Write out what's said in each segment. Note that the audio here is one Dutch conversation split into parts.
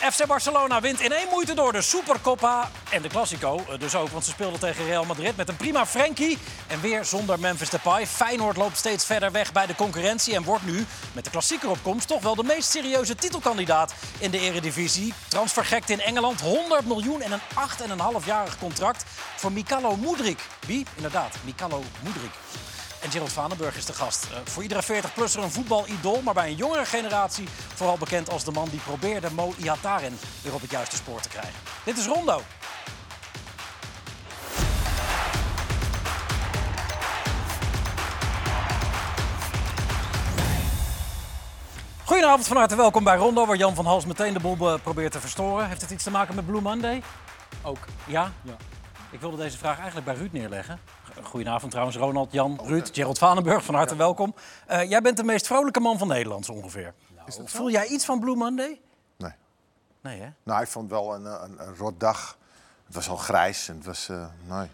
FC Barcelona wint in één moeite door de Supercopa en de Classico. Eh, Dus ook, want ze speelden tegen Real Madrid met een prima Frenkie. En weer zonder Memphis Depay. Feyenoord loopt steeds verder weg bij de concurrentie... en wordt nu, met de klassieker opkomst... toch wel de meest serieuze titelkandidaat in de eredivisie. Transfergekte in Engeland, 100 miljoen en een 8,5-jarig contract... voor Mikalo Moedrik. Wie? Inderdaad, Mikalo Moedrik. En Gerald Vanenburg is de gast. Eh, voor iedere 40-plusser een voetbalidool, maar bij een jongere generatie vooral bekend als de man die probeerde Mo Ihataren weer op het juiste spoor te krijgen. Dit is Rondo. Goedenavond, van harte welkom bij Rondo, waar Jan van Hals meteen de boel eh, probeert te verstoren. Heeft het iets te maken met Blue Monday? Ook. Ja? Ja. Ik wilde deze vraag eigenlijk bij Ruud neerleggen. Goedenavond trouwens, Ronald, Jan, Ruud, Gerald Vanenburg, van harte welkom. Eh, jij bent de meest vrolijke man van Nederland zo ongeveer. Voel jij iets van Blue Monday? Nee. Nee, hè? Nou, ik vond het wel een, een, een rot dag. Het was al grijs en het was... eh, nee.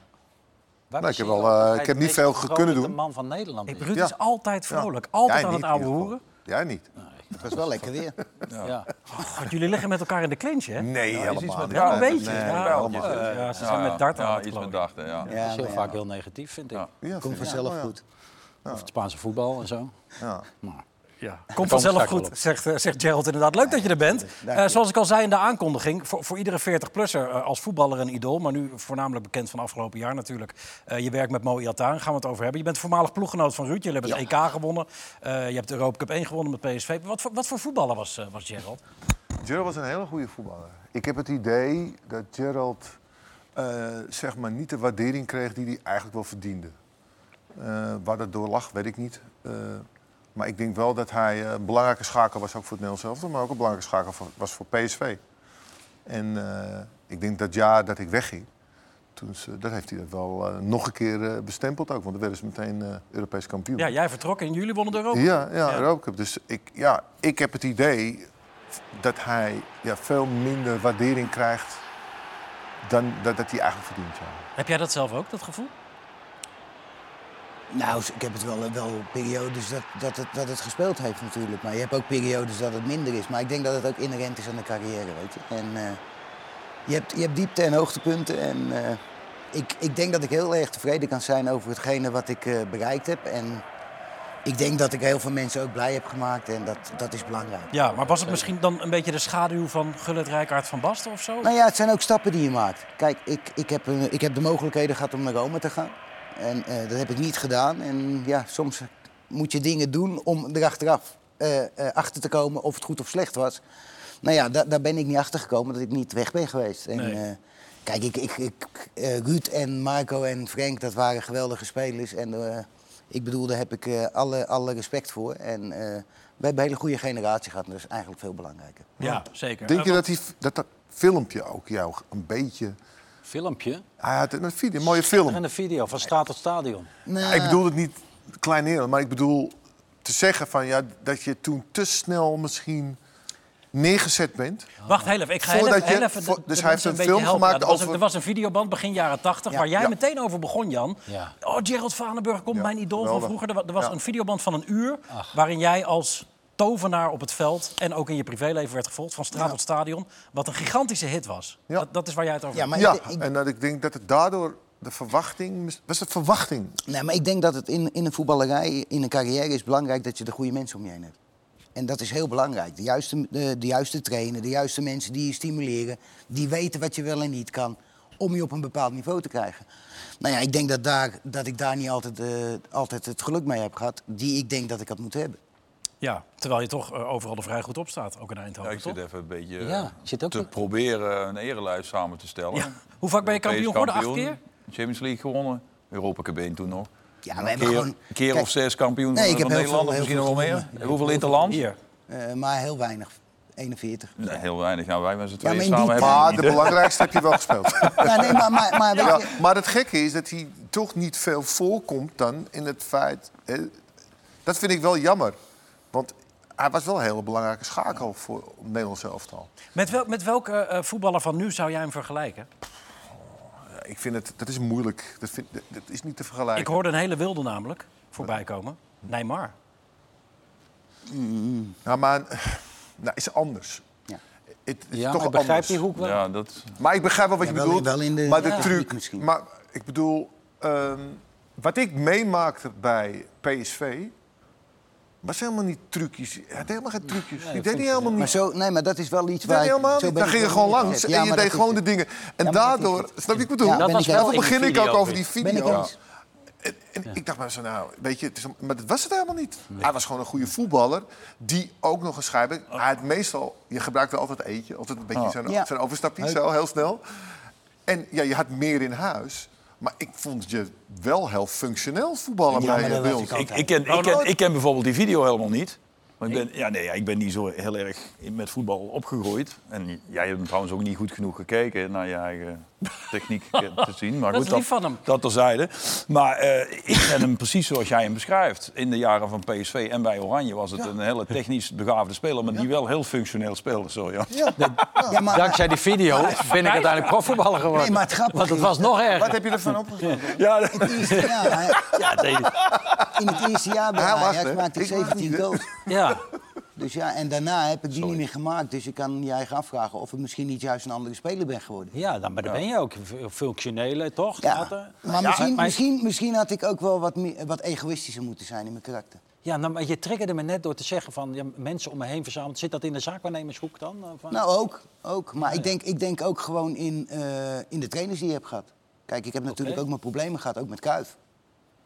Waar Nou, ik heb wel, eh, ik heb de niet veel kunnen doen. man van Nederland is. Ruud Ja. is altijd Ja. vrolijk, altijd Jij aan het niet, in ouwe ieder hoeren. Jij niet. Het was wel lekker weer. Ja. God, jullie liggen met elkaar in de clinch, hè? Nee, helemaal niet. Ja, een beetje. nee, ja, ze zijn met dart aan ja, het iets met ja. Dat is Ja, heel vaak heel negatief, vind ik. Ja. Ja, Komt vanzelf goed. Of het Spaanse voetbal en zo. Ja. Maar, Ja, komt vanzelf goed, zegt, eh, zegt Gerald inderdaad. Leuk dat je er bent. Eh, zoals ik al zei in de aankondiging, voor, voor iedere 40-plusser eh, als voetballer een idool... maar nu voornamelijk bekend van afgelopen jaar natuurlijk. Eh, je werkt met Mo Iataren, gaan we het over hebben. Je bent voormalig ploeggenoot van Ruud, jullie hebben het EK gewonnen. Eh, je hebt de Europa Cup 1 gewonnen met PSV. Wat voor, wat voor voetballer was, eh, was Gerald? Gerald was een hele goede voetballer. Ik heb het idee dat Gerald eh, zeg maar niet de waardering kreeg die hij eigenlijk wel verdiende. Eh, waar dat door lag, weet ik niet. Maar ik denk wel dat hij eh, een belangrijke schakel was ook voor het Nederlands maar ook een belangrijke schakel was voor PSV. En eh, ik denk dat jaar dat ik wegging, toen ze, dat heeft hij dat wel eh, nog een keer bestempeld ook, want dan werden ze meteen Europees kampioen. Ja, jij vertrok en jullie wonnen de Europa Ja, ja, Ja. Europa Cup. Dus ik, ja, ik heb het idee dat hij ja, veel minder waardering krijgt dan dat, dat hij eigenlijk verdient. Ja. Heb jij dat zelf ook, dat gevoel? Nou, ik heb het wel, wel periodes dat, dat, het, dat het gespeeld heeft natuurlijk. Maar je hebt ook periodes dat het minder is. Maar ik denk dat het ook inherent is aan de carrière, weet je. En eh, je, hebt, je hebt diepte en hoogtepunten. En eh, ik, ik denk dat ik heel erg tevreden kan zijn over hetgene wat ik eh, bereikt heb. En ik denk dat ik heel veel mensen ook blij heb gemaakt. En dat, dat is belangrijk. Ja, maar was het misschien dan een beetje de schaduw van Gullit Rijkaard van Basten of zo? Nou ja, het zijn ook stappen die je maakt. Kijk, ik, ik, heb, ik heb de mogelijkheden gehad om naar Rome te gaan. En eh, dat heb ik niet gedaan. En ja, soms moet je dingen doen om erachteraf eh eh, achter te komen of het goed of slecht was. Nou ja, da- daar ben ik niet achter gekomen dat ik niet weg ben geweest. En, Nee. eh, kijk, ik, ik, ik, eh, Ruud en Marco en Frank, dat waren geweldige spelers. En eh, ik bedoel, daar heb ik eh, alle, alle respect voor. En eh, we hebben een hele goede generatie gehad. En dat is eigenlijk veel belangrijker. Ja, zeker. Denk je dat, die, dat dat filmpje ook jou een beetje... filmpje. Hij had een, video, een mooie film. En een video van Staat tot Stadion. Nou, Ik bedoel het niet kleineren, maar ik bedoel te zeggen van, ja, dat je toen te snel misschien neergezet bent. Wacht heel even, ik ga heel even, heel je- even de- voor- de dus hij heeft een beetje film helpen. gemaakt er was, over- Er was een videoband begin jaren 80 Ja. waar jij Ja. meteen over begon, Jan. Ja. Oh, Gerald Vanenburg komt Ja, mijn idool van vroeger. Er wa- was Ja. een videoband van een uur waarin jij als tovenaar op het veld en ook in je privéleven werd gevolgd van straat tot stadion. Wat een gigantische hit was. Ja. Dat, dat is waar jij het over Ja, hebt. maar Ja, ik, ik- en dat ik denk dat het daardoor de verwachting... Was het verwachting? Nee, maar ik denk dat het in, in een voetballerij, in een carrière is belangrijk dat je de goede mensen om je heen hebt. En dat is heel belangrijk. De juiste, de, de juiste trainer, de juiste mensen die je stimuleren, die weten wat je wel en niet kan, om je op een bepaald niveau te krijgen. Nou ja, ik denk dat, daar, dat ik daar niet altijd, eh, altijd het geluk mee heb gehad, die ik denk dat ik had moeten hebben. Ja, terwijl je toch eh, overal er vrij goed op staat, ook in Ja, Eindhoven, ik zit toch? even een beetje Ja, eh, zit ook te proberen een erelijst samen te stellen. Ja. Hoe vaak ben je kampioen geworden? Acht keer? Champions League gewonnen. Europa Cup 1 toen nog. Ja, we een hebben keer, gewoon... een keer Kijk, of zes kampioen Nee, van, Nederland. misschien nog wel meer. Hoeveel interland? Hier. eh, maar heel weinig. 41. Nee, heel weinig. Nou, wij met z'n maar tweeën in samen die hebben Maar de belangrijkste heb je wel gespeeld. Ja, nee, maar, maar, maar Ja, je... maar het gekke is dat hij toch niet veel voorkomt dan in het feit... Hè, dat vind ik wel jammer. Want hij was wel een hele belangrijke schakel voor het Nederlandse elftal. Met, wel, met welke eh, voetballer van nu zou jij hem vergelijken? Ja, Ik vind het, dat is moeilijk. Dat, vind, dat, dat is niet te vergelijken. Ik hoorde een hele wilde namelijk voorbij komen. Neymar. Nou, maar nou, is anders. Ja. het is Ja, toch maar begrijpt anders. die hoek wel? Ja, dat... Maar ik begrijp wel wat Ja, je wel- bedoelt. wel in de maar de ja, truc. misschien. Maar ik bedoel, ehm, wat ik meemaakte bij PSV. Was helemaal niet trucjes. Hij had helemaal geen trucjes. die deed hij helemaal Maar, niet. zo, nee, maar dat is wel iets deed waar... ik- helemaal niet. ik ging je gewoon langs en je maar deed gewoon de dingen. En maar daardoor, het. snap je wat ik bedoel? De begin ik ook over die video. En, ik dacht maar zo, nou, weet je, het is, maar dat was het helemaal niet. Hij was gewoon een goede voetballer, die ook nog een schijnbek. Hij had meestal, je gebruikte altijd eetje, altijd een beetje Oh. zo'n Ja. zo'n overstapje, zo heel snel. En ja, je had meer in huis. Maar ik vond je wel heel functioneel voetballen Ja, bij, was ons. ik Ik, ik, ken, ik, ken, ik ken bijvoorbeeld die video helemaal niet. Want ik, ben, ja, nee, ja, ik ben niet zo heel erg met voetbal opgegroeid. En jij hebt trouwens ook niet goed genoeg gekeken naar je eigen techniek te zien. Maar Dat goed, is lief van hem. Dat terzijde. Maar eh, ik ken hem precies zoals jij hem beschrijft. In de jaren van PSV en bij Oranje was het een hele technisch begaafde speler. Maar die wel heel functioneel speelde. Zo, ja. Ja, maar, Dankzij die video ben ik uiteindelijk profvoetballer geworden. Nee, maar het grappige Want het was nog erger. Wat heb je ervan opgestoken? Ja, hij- Ja, nee. In het eerste jaar bij Hij was Ajax er. maakte ik Ik was 17 niet, hè? goals. ja. Dus ja, en daarna heb ik die niet meer gemaakt. Dus je kan je eigen afvragen of ik misschien niet juist een andere speler ben geworden. ja, dan, maar dan ben je ook functionele, toch? Ja, maar misschien, maar- misschien, misschien had ik ook wel wat, meer, wat egoïstischer moeten zijn in mijn karakter. Ja, nou, maar je triggerde me net door te zeggen van ja, mensen om me heen verzameld. Zit dat in de zaakwaarnemershoek dan? Of, eh? Nou, ook. ook. Maar ik, denk, ik denk ook gewoon in, eh, in de trainers die je hebt gehad. Kijk, ik heb natuurlijk ook mijn problemen gehad, ook met Kuif.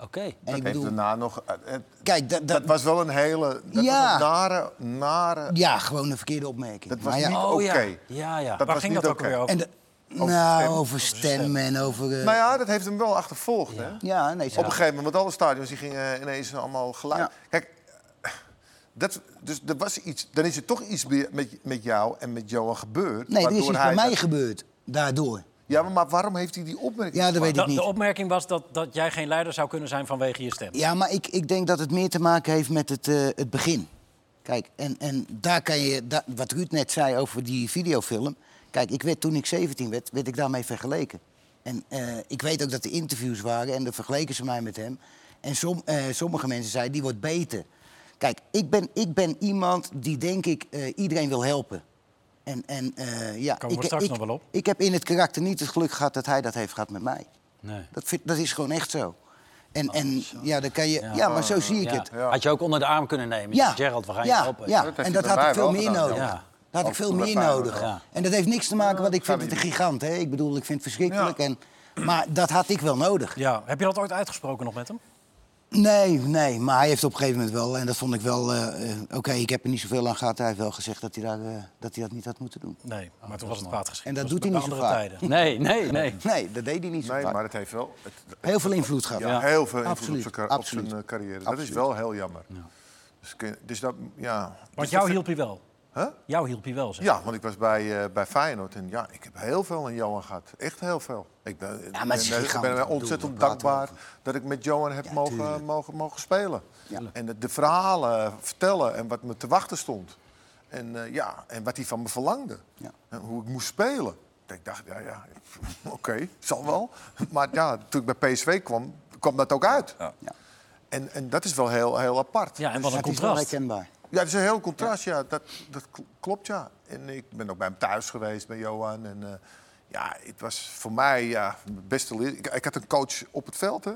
Oké. En Dat ik bedoel, daarna nog... eh, het- kijk, dat, was wel een hele... Dat Ja. was een nare, nare... ja, gewoon een verkeerde opmerking. Dat was Maar ja, niet Oh, oké. Ja, ja. Dat Waar was ging niet dat ook weer over? En de, Over nou, stem. over stemmen en over... eh, Nou ja, dat heeft hem wel achtervolgd, hè? ja, nee, Op een gegeven moment, want alle stadions die gingen ineens allemaal gelijk. Kijk, dat, dus er was iets, dan is er toch iets met, met jou en met Johan gebeurd. Nee, er is iets bij mij dat- gebeurd, daardoor. Ja, maar, waarom heeft hij die opmerking Ja, dat weet gemaakt? ik De, niet. de opmerking was dat, dat jij geen leider zou kunnen zijn vanwege je stem. Ja, maar ik, ik denk dat het meer te maken heeft met het, eh, het begin. Kijk, en, en daar kan je, da- wat Ruud net zei over die videofilm. Kijk, ik werd, toen ik 17 werd, werd ik daarmee vergeleken. En eh, ik weet ook dat er interviews waren en dan vergeleken ze mij met hem. En som, eh, sommige mensen zeiden, die wordt beter. Kijk, ik ben, ik ben iemand die denk ik eh, iedereen wil helpen. En, en eh, ja, Komen we ik, straks ik, nog wel op. ik heb in het karakter niet het geluk gehad dat hij dat heeft gehad met mij. Nee. Dat, vind, dat is gewoon echt zo. En, en ja, dan kan je, ja. maar zo zie ik Ja. het. Had je ook onder de arm kunnen nemen. Ja, Gerald, we gaan ja, je helpen. ja. en dat had ik veel meer gedaan, nodig. ja. Dat had ik veel meer nodig. ja. En dat heeft niks te maken, want ik vind het een gigant. Hè? Ik bedoel, ik vind het verschrikkelijk. Ja. En, maar dat had ik wel nodig. Ja. Heb je dat ooit uitgesproken nog met hem? Nee, nee, maar hij heeft op een gegeven moment wel, en dat vond ik wel, eh, eh, oké, ik heb er niet zoveel aan gehad. Hij heeft wel gezegd dat hij, daar, eh, dat, hij dat niet had moeten doen. Nee, maar toen was het kwaad geschikt. En dat was doet hij niet zo andere vaak. tijden. Nee, nee, nee. Nee, dat deed hij niet zo Nee, vaak. maar het heeft wel het, Heel veel invloed gehad. ja, heel veel invloed Absoluut, op zijn, op carrière. Dat is wel heel jammer. Dus, kun- dus dat, ja. Want Dus jou hielp hij wel. Huh? Jou hielp hij wel, zeg. Ja, want ik was bij, eh, bij Feyenoord en ja, ik heb heel veel aan Johan gehad. Echt heel veel. Ik ben, Ja, maar ben- ben Ik bedoel, ontzettend dankbaar over. dat ik met Johan heb mogen, mogen, mogen spelen. Ja. En de, de verhalen vertellen en wat me te wachten stond. En, eh, ja, en wat hij van me verlangde. Ja. En hoe ik moest spelen. Ik dacht, ja, ja, oké, zal wel. Maar ja, toen ik bij PSV kwam, kwam dat ook uit. Ja. Ja. En, en dat is wel heel, heel apart. Ja, en wat een is wel contrast. herkenbaar. Ja, het is een heel contrast, ja. Dat, dat kl- klopt, ja. En ik ben ook bij hem thuis geweest, bij Johan. En eh, ja, het was voor mij ja, de beste leer. Ik, ik had een coach op het veld, hè.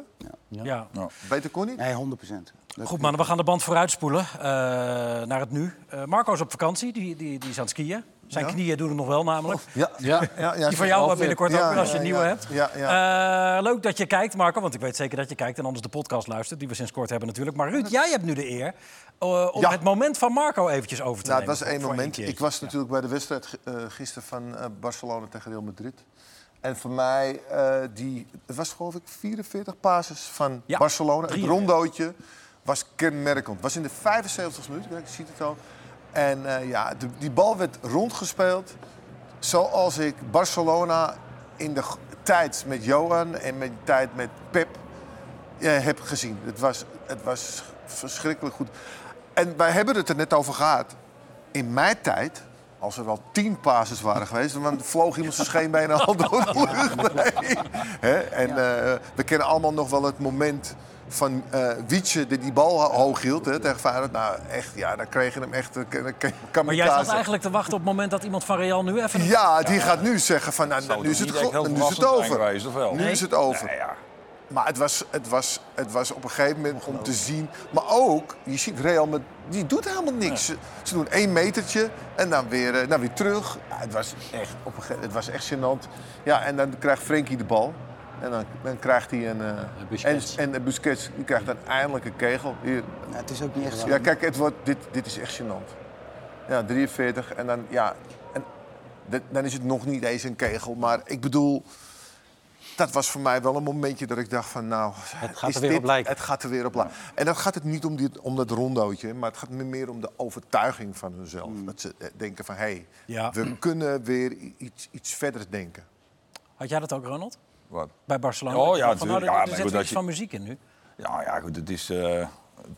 Ja. Beter kon niet. Nee, 100 procent. Goed mannen, we gaan de band vooruitspoelen uh, naar het nu. Uh, Marco is op vakantie, die, die, die is aan het skiën. Zijn Ja. knieën doen het nog wel namelijk. Ja, Ja. ja, ja, Die van jou maar binnenkort ja, ook weer als je een nieuwe ja. hebt. Ja, ja. Eh, leuk dat je kijkt, Marco, want ik weet zeker dat je kijkt en anders de podcast luistert, die we sinds kort hebben natuurlijk. Maar Ruud, jij hebt nu de eer eh, om Ja. het moment van Marco eventjes over te Nou, het nemen. was één moment. Ik was natuurlijk bij de wedstrijd uh, gisteren van uh, Barcelona tegen Real Madrid. En voor mij, uh, die, het was geloof ik 44 passes van Ja, Barcelona. drie, het rondootje was kenmerkend. Het was in de 75 minuut, kijk, je ziet het al. En uh, ja, de, die bal werd rondgespeeld zoals ik Barcelona in de tijd met Johan en met de tijd met Pep uh, heb gezien. Het was, het was verschrikkelijk goed. En wij hebben het er net over gehad. In mijn tijd, als er wel tien passes waren geweest... dan vloog iemand zijn scheenbenen al door de lucht. Nee. En uh, we kennen allemaal nog wel het moment van eh Wietse die die bal ho- hoog hield hè, tegen Feyenoord. Nou, echt, ja, dan kreeg je hem echt... eh, kan- Maar jij zat eigenlijk te wachten op het moment dat iemand van Real nu even... Ja, die gaat nu zeggen van, nou, nu is het, nu is het over. geweest, of wel? Nu Nee. is het over. Nee, ja. Maar het was, het, was, het was op een gegeven moment om te zien. Maar ook, je ziet Real, met, die doet helemaal niks. Ze, ze doen één metertje en dan weer, eh, dan weer terug. Ja, het, was echt, op een gege- het was echt gênant. Ja, en dan krijgt Frenkie de bal. En dan, dan krijgt hij een... eh, Busquets. En, en eh, Busquets die krijgt dan eindelijk een kegel. Hier. Ja, het is ook niet echt zo. Ja, kijk, het wordt, dit, dit is echt gênant. Ja, 43 en dan, ja... En, dit- dan is het nog niet eens een kegel. Maar ik bedoel... Dat was voor mij wel een momentje dat ik dacht van nou... Het gaat is er weer dit- op lijken. Het gaat er weer op lijken. En dan gaat het niet om, dit, om dat rondootje, maar het gaat me meer om de overtuiging van hunzelf. Dat ze eh, denken van hé, hey, Ja. we kunnen weer iets, iets verder denken. Had jij dat ook, Ronald? Wat? Bij Barcelona? Oh, ja, van, nou, natuurlijk. Ja, er zit iets je- van muziek in nu. Ja, ja, goed, het, is, eh,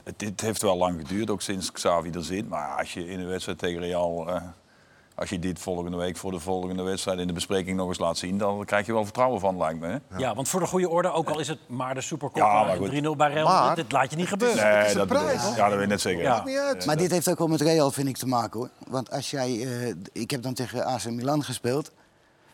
het, het heeft wel lang geduurd, ook sinds Xavi er zit. Maar als je in een wedstrijd tegen Real, eh, als je dit volgende week voor de volgende wedstrijd in de bespreking nog eens laat zien, dan krijg je wel vertrouwen van, lijkt me. Hè? Ja. want voor de goede orde, ook al is het maar de Supercop Ja, maar en goed. 3-0 bij Real, Maar- dit, dit laat je niet gebeuren. is een dat prijs. Ja, dat weet ik net zeker. Ja. Maakt niet uit. Maar dit heeft ook wel met Real, vind ik, te maken hoor. Want als jij. eh, ik heb dan tegen AC Milan gespeeld.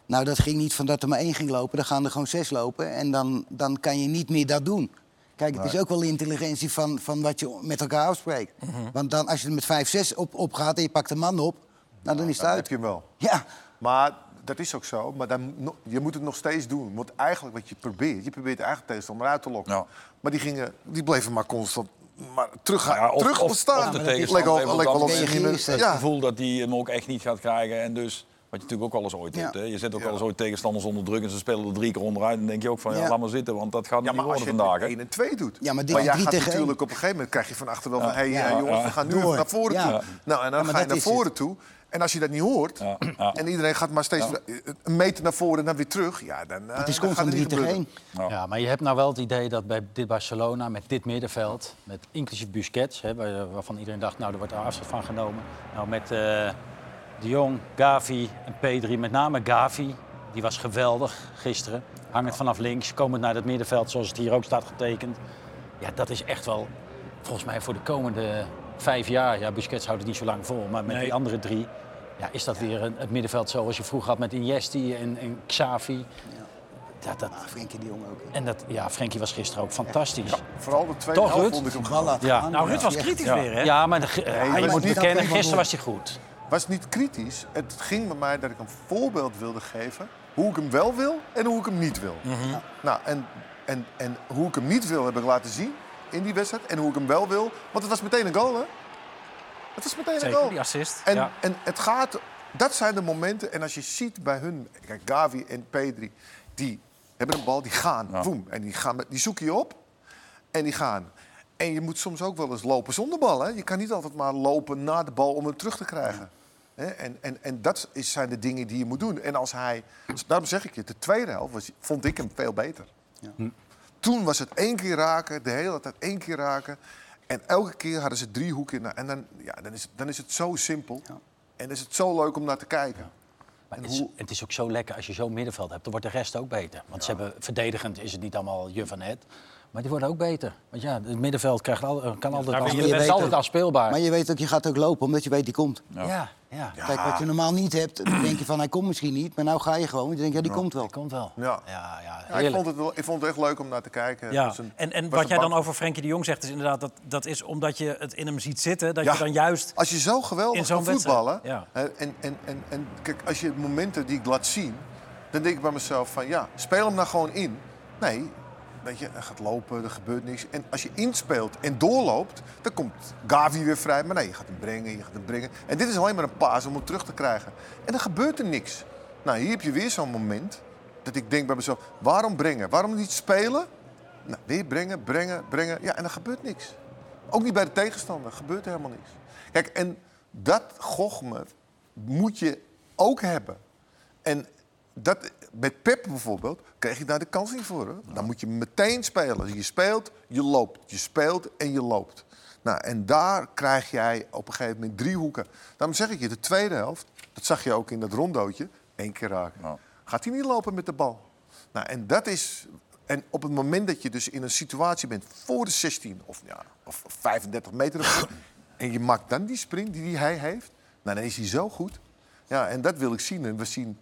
Nou, dat ging niet van dat er maar één ging lopen. Dan gaan er gewoon zes lopen. En dan, dan kan je niet meer dat doen. Kijk, het is ook wel de intelligentie van, van wat je met elkaar afspreekt. Want dan, als je er met vijf, zes op, op gaat en je pakt een man op. Nou, dan is het Dan heb uit. je wel. Ja, Maar dat is ook zo. Maar dan, je moet het nog steeds doen. Want eigenlijk wat je probeert, je probeert eigenlijk tegenstander uit te lokken. Ja. Maar die, gingen, die bleven maar constant maar terug, gaan, Ja, of- terug of- of de tegenstander leek wel geïnvesteerd. Het Ja, gevoel dat hij hem ook echt niet gaat krijgen. En dus, wat je natuurlijk ook wel eens ooit Ja. hebt. Hè? Je zet ook Ja. wel eens ooit tegenstanders onder druk en ze spelen er drie keer onderuit. En dan denk je ook van, ja, Ja. laat maar zitten, want dat gaat ja, niet maar als worden je vandaag. hè. 1 en 2 doet. Ja, maar dit maar jij drie gaat tegen natuurlijk op een gegeven moment krijg je van achter wel van... hé hey, Ja. eh, jongens, Ja. we gaan nu Door. naar voren Ja. toe. Nou, en dan Ja, maar ga je naar voren toe. En als je dat niet hoort, Ja, ja. en iedereen gaat maar steeds een meter naar voren en dan weer terug... Ja, dan, eh, het is dan gaat constant het 3 niet tegen gebeuren. 1. Ja. Ja, maar je hebt nou wel het idee dat bij dit Barcelona, met dit middenveld, met inclusief Busquets, hè, waar- waarvan iedereen dacht, nou, er wordt er afstand van genomen. Nou, met eh, De Jong, Gavi en Pedri, met name Gavi, die was geweldig gisteren. Hangend vanaf links, komend naar het middenveld, zoals het hier ook staat getekend. Ja, dat is echt wel, volgens mij voor de komende vijf jaar, ja, Busquets houdt het niet zo lang vol, maar met Nee. die andere drie, ja, is dat weer een, het middenveld zoals je vroeger had met Iniesti en, en Xavi. Ja, dat, Ah, Frenkie de Jong ook. hè. en dat, ja, Frenkie was gisteren ook fantastisch. Vooral de tweede Toch, helft vond ik hem Bal laten Ja. gaan, Nou, Ruud ja. was Ja. kritisch Ja, weer, hè? ja maar de, Nee, ja, je moet bekennen, gisteren was hij goed. Was niet kritisch. Het ging bij mij dat ik een voorbeeld wilde geven. Hoe ik hem wel wil en hoe ik hem niet wil. Nou, en, en, en hoe ik hem niet wil heb ik laten zien in die wedstrijd. En hoe ik hem wel wil. Want het was meteen een goal, hè? Het was meteen een goal. die assist. En, ja. en het gaat... Dat zijn de momenten. En als je ziet bij hun... Kijk, Gavi en Pedri, die hebben een bal, die gaan. Ja. En die, gaan die zoek je op. En die gaan. En je moet soms ook wel eens lopen zonder bal. Hè? Je kan niet altijd maar lopen na de bal om hem terug te krijgen. En, en, en dat is, zijn de dingen die je moet doen. En als hij... Daarom zeg ik je, de tweede helft was, vond ik hem veel beter. Toen was het één keer raken, de hele tijd één keer raken. En elke keer hadden ze drie hoeken. En dan, ja, dan, is, het, dan is het zo simpel. En dan is het zo leuk om naar te kijken. Maar En het, is, hoe- het is ook zo lekker als je zo'n middenveld hebt. Dan wordt de rest ook beter. Want ze hebben, verdedigend is het niet allemaal je van het. Maar die worden ook beter. Want ja, het middenveld krijgt al, kan altijd, wil je is altijd ook. afspeelbaar. Maar je weet ook, je gaat ook lopen omdat je weet die komt. ja, ja, Kijk, wat je normaal niet hebt, dan denk je van hij komt misschien niet. Maar nou ga je gewoon. Je denkt, ja, die komt wel. dat komt wel. Ja. Ja, ja, Ja, ik, vond het wel, ik vond het echt leuk om naar te kijken. Ja, een- en, en wat jij dan over Frenkie de Jong zegt, is inderdaad dat, dat is omdat je het in hem ziet zitten, dat Ja. je dan juist. Als je zo geweldig kan voetballen... en, en, en, en kijk, als je momenten die ik laat zien... dan denk ik bij mezelf van ja, speel hem nou gewoon in. Nee, weet je, er gaat lopen, er gebeurt niks. En als je inspeelt en doorloopt, dan komt Gavi weer vrij. Maar nee, je gaat hem brengen, je gaat hem brengen. En dit is alleen maar een paas om hem terug te krijgen. En dan gebeurt er niks. Nou, hier heb je weer zo'n moment dat ik denk bij mezelf... waarom brengen? Waarom niet spelen? Nou, weer brengen, brengen, brengen. Ja, en er gebeurt niks. Ook niet bij de tegenstander. gebeurt helemaal niks. Kijk, en dat gochme moet je ook hebben. En dat, met Pep bijvoorbeeld kreeg je daar de kans niet voor. Hè? Dan moet je meteen spelen. Je speelt, je loopt. Je speelt en je loopt. Nou, en daar krijg jij op een gegeven moment drie hoeken. Daarom zeg ik je, de tweede helft, dat zag je ook in dat rondootje, één keer raken. Ja. Gaat hij niet lopen met de bal. Nou, en dat is En op het moment dat je dus in een situatie bent voor de 16 of, ja, of 35 meter... of en je maakt dan die sprint die die hij heeft... Nou, dan is hij zo goed. Ja, en dat wil ik zien. En we zien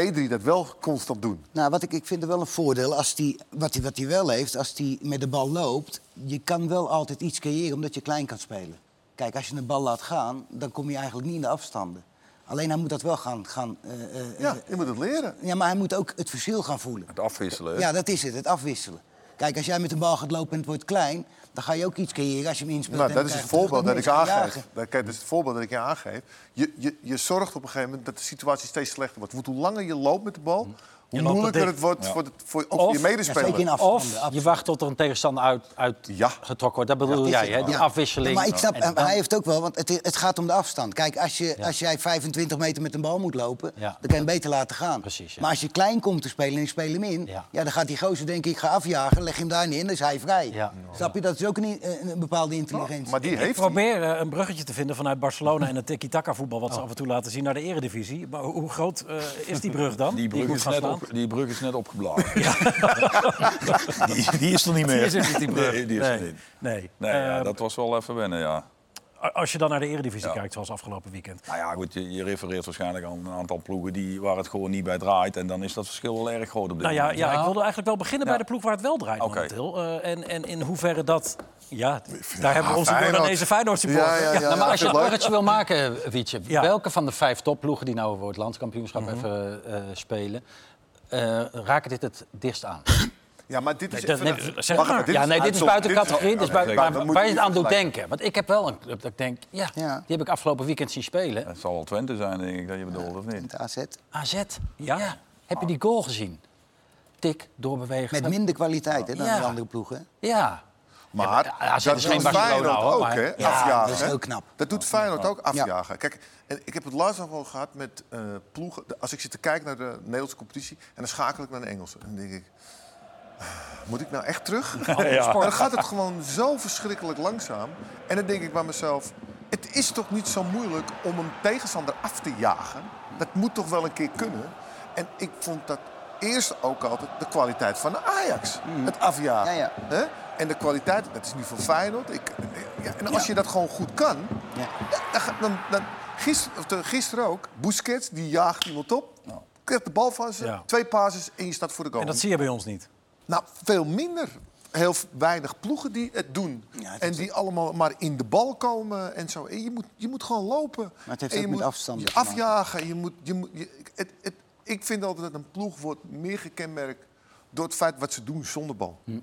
Pedri dat wel constant doen. Nou, wat ik, ik vind er wel een voordeel, als die, wat hij wat die wel heeft, als hij met de bal loopt, je kan wel altijd iets creëren omdat je klein kan spelen. Kijk, als je een bal laat gaan, dan kom je eigenlijk niet in de afstanden. Alleen hij moet dat wel gaan... gaan eh, eh, Ja, je moet het leren. ja, maar hij moet ook het verschil gaan voelen. Het afwisselen. hè? Ja, dat is het, het afwisselen. Kijk, als jij met de bal gaat lopen en het wordt klein, dan ga je ook iets creëren als je hem inspeelt. Nou, dat is het voorbeeld dat ik aangeef. gaan Dat- Kijk, dat is het voorbeeld dat ik je aangeef. Je, je, je zorgt op een gegeven moment dat de situatie steeds slechter wordt. Want hoe langer je loopt met de bal, hoe moeilijker het wordt voor, de, voor ook Of- je. Ja, medespeler. Of je wacht tot er een tegenstander uit, uit Ja. getrokken wordt. Dat bedoel jij, hè? Die Ja. afwisseling. Maar ik snap, En hij heeft ook wel, want het, het gaat om de afstand. Kijk, als, je, als jij 25 meter met een bal moet lopen, Ja. dan kan je hem beter laten gaan. Precies, ja. Maar als je klein komt te spelen en je speelt hem in, Ja. ja. dan gaat die gozer denken, ik ga afjagen, leg hem daar neer en dan is hij vrij. Ja. Snap je? Dat is ook een, een, bepaalde intelligentie. Maar die Ik heeft hij. probeer eh, een bruggetje te vinden vanuit Barcelona en het tiki-taka voetbal... wat ze af en toe laten zien naar de eredivisie. Maar hoe groot eh, is die brug dan? Die ik brug, is net? Op, die brug is net opgeblazen. die, die is er niet meer. Die is er niet, die brug. Nee, die is er nee. niet. Nee. Nee, ja, Eh, dat was wel even wennen, ja. Als je dan naar de eredivisie Ja. kijkt, zoals afgelopen weekend. Nou ja, goed, je, je refereert waarschijnlijk aan een aantal ploegen die, waar het gewoon niet bij draait. En dan is dat verschil wel erg groot op dit Nou ja, moment. ja, Ja. ik wilde eigenlijk wel beginnen bij de ploeg waar het wel draait Oké. momenteel. Eh, en, en in hoeverre dat... Ja, daar hebben we onze Feyenoord. Jordaanese Feyenoord supporter. Ja, ja, ja. Nou, maar als je het bruggetje wil maken, Wietje, Ja. welke van de vijf topploegen die nou voor het landskampioenschap Mhm. even eh, spelen, raken dit het dichtst aan? Ja, maar dit is dat- even... nee, zeg maar. dit ja, nee, dit is buiten Dit categorie. Dit is Oké, buiten, zeker. waar, waar je het aan doet denken. Want ik heb wel een club dat ik denk, ja, Ja. die heb ik afgelopen weekend zien spelen. Het zal wel Twente zijn, denk ik, dat je bedoelt, of niet? AZ. AZ. Ja? Heb je die goal gezien? Tik, doorbewegen. Met minder kwaliteit hè, dan Ja. de andere ploegen. Ja. Maar Ja, dat is geen doet Barcelona, Feyenoord ook, maar- hè? Ja, afjagen. dat is hè? heel knap. Dat doet Feyenoord ook, afjagen. Kijk, en ik heb het laatst nog wel gehad met eh, ploegen. Als ik zit te kijken naar de Nederlandse competitie... en dan schakel ik naar de Engelse. En dan denk ik... "Ah, Moet ik nou echt terug? Ja. Dan gaat het gewoon zo verschrikkelijk langzaam. En dan denk ik bij mezelf... Het is toch niet zo moeilijk om een tegenstander af te jagen? Dat moet toch wel een keer kunnen? En ik vond dat eerst ook altijd de kwaliteit van de Ajax. Het afjagen. Ja, ja. En de kwaliteit, dat is nu voor Feyenoord. Ik, ja, en als je dat gewoon goed kan... Ja. Dan, dan, dan, gisteren, of de- gisteren ook, Busquets, die jaagt iemand op. Krijgt de bal van ze, Ja. twee passes en je staat voor de goal. En dat zie je bij ons niet. Nou, veel minder. Heel weinig ploegen die het doen. Ja, het en die allemaal maar in de bal komen en zo. En je, moet, je moet gewoon lopen. het heeft en je ook met moet je maken. afjagen. Je moet, je moet, je- het, het, ik vind altijd dat een ploeg wordt meer gekenmerkt door het feit wat ze doen zonder bal. Hm.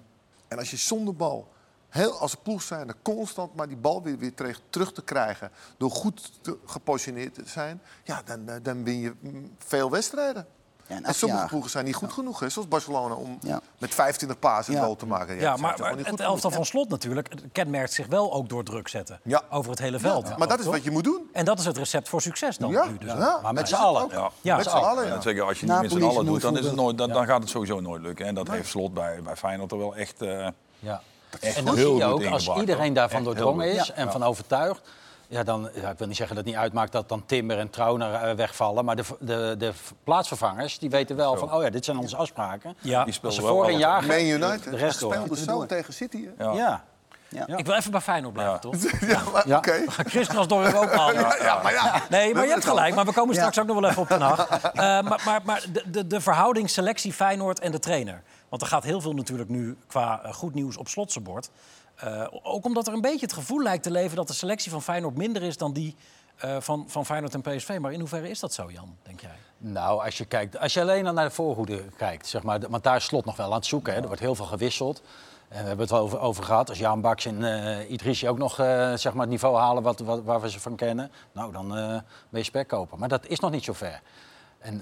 En als je zonder bal, heel, als ploeg zijn, constant maar die bal weer, weer terug, terug te krijgen... door goed te, gepositioneerd te zijn, ja, dan, dan- dan win je mm, veel wedstrijden. Ja, en en sommige ploegen zijn niet goed genoeg, hè, zoals Barcelona, om Ja. met 25 pasen een Ja. goal te maken. Ja, maar, maar het goed elftal genoeg. van Slot natuurlijk het kenmerkt zich wel ook door druk zetten. Ja. Over het hele veld. Maar dat is Toch? wat je moet doen. En dat is het recept voor succes dan Ja, nu dus. ja. Maar met z'n allen. Ja. Ja, met z'n allen, zeker als je niet met z'n allen doet, dan, is het nooit, dan, dan gaat het sowieso nooit lukken. En dat heeft Slot bij, bij Feyenoord er wel echt... eh, Ja. echt En dan zie je ook, als iedereen daarvan doordrongen is en van overtuigd... Ja, dan, ja, ik wil niet zeggen dat het niet uitmaakt dat dan Timber en Trauner eh, wegvallen. Maar de, de, de plaatsvervangers die weten wel van, oh ja, dit zijn onze afspraken. Ja. Die Als speelde ze wel voor een jaar... Man United de rest door. speelde zo tegen City. hè? Ja. Ja. Ja. Ik wil even bij Feyenoord blijven, Ja. toch? Ja, maar Ja. oké. Christras door ook al. Ja, maar ja. Nee, maar je hebt gelijk. Maar we komen straks Ja. ook nog wel even op Den Haag. Eh, maar maar, maar de, de, de verhouding selectie Feyenoord en de trainer. Want er gaat heel veel natuurlijk nu qua eh, goed nieuws op slotsenbord. Eh, ook omdat er een beetje het gevoel lijkt te leven... dat de selectie van Feyenoord minder is dan die eh, van, van Feyenoord en PSV. Maar in hoeverre is dat zo, Jan, denk jij? Nou, als je, kijkt, als je alleen al naar de voorhoede kijkt, zeg maar, want daar is Slot nog wel aan het zoeken. Hè. Er wordt heel veel gewisseld. En we hebben het wel over, over gehad. Als Jan Baks en eh Idrissi ook nog zeg maar het niveau halen wat, wat, waar we ze van kennen... nou, dan eh ben je spek kopen. Maar dat is nog niet zo ver. En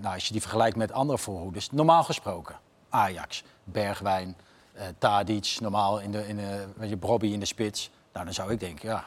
nou, als je die vergelijkt met andere voorhoeders, normaal gesproken... Ajax, Bergwijn, Tadic, normaal in de, in de, weet je, Brobby in de spits... Nou, dan zou ik denken, ja,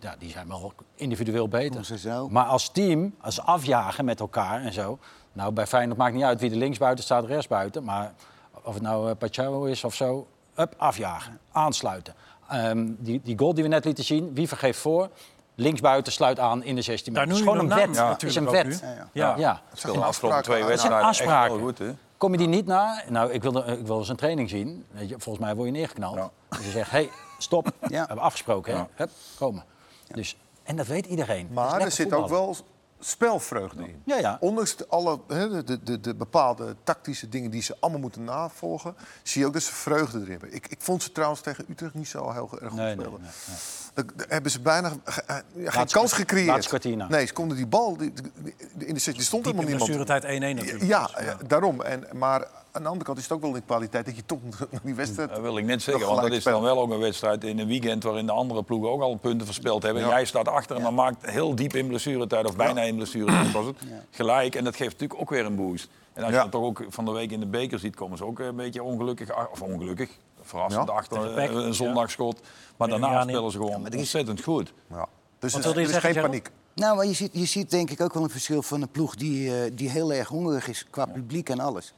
ja die zijn wel individueel beter. Ze. Maar als team, als afjagen met elkaar en zo. Nou, bij Feyenoord maakt niet uit wie er linksbuiten staat, rechtsbuiten. Maar of het nou uh, Pacho is of zo, up, afjagen, aansluiten. Ehm, die, die goal die we net lieten zien, wie vergeeft voor? Linksbuiten sluit aan in de 16 Daar meter. Het is gewoon een wet. Het is een wet. Ja. Ja. De afgelopen twee wedstrijden echt afspraken. heel goed, hè? Kom je die niet na? Nou, ik wil, ik wil zijn training zien. Weet je, volgens mij word je neergeknald. Ja. Dus je zegt, hé, hey, stop. Ja. We hebben afgesproken, hè? Ja. Hup, komen. Dus, en dat weet iedereen. Maar er zit ook wel spelvreugde in. Ja, ja. Ondanks de, alle, hè, de, de, de, de bepaalde tactische dingen die ze allemaal moeten navolgen... zie je ook dat ze vreugde erin hebben. Ik, ik vond ze trouwens tegen Utrecht niet zo heel erg goed Nee, nee, spelen. nee, nee. Daar hebben ze bijna ge- eh, ja, geen kans gecreëerd. laatste kwartier na. Nee, ze konden die bal... Die, die- in de, er stond helemaal in niemand. blessuretijd 1-1 natuurlijk. Ja, Dus, eh, daarom. En, maar aan de andere kant is het ook wel een kwaliteit dat je toch nog die wedstrijd... Dat wil ik net zeggen, want dat is dan wel ook een wedstrijd in een weekend waarin de andere ploegen ook al punten verspeeld hebben. En Ja. jij staat achter en dan maakt heel diep in blessuretijd, of bijna in blessuretijd was het, gelijk. En dat geeft natuurlijk ook weer een boost. En als je Ja. dat toch ook van de week in de beker ziet, komen ze ook een beetje ongelukkig, of ongelukkig, verrassend Ja. achter eh, een zondagschot. Maar daarna spelen ze gewoon maar is- ontzettend goed. Ja. Dus er, is geen paniek. Nou, maar je ziet, je ziet denk ik ook wel een verschil van een ploeg die, eh, die heel erg hongerig is qua publiek en alles.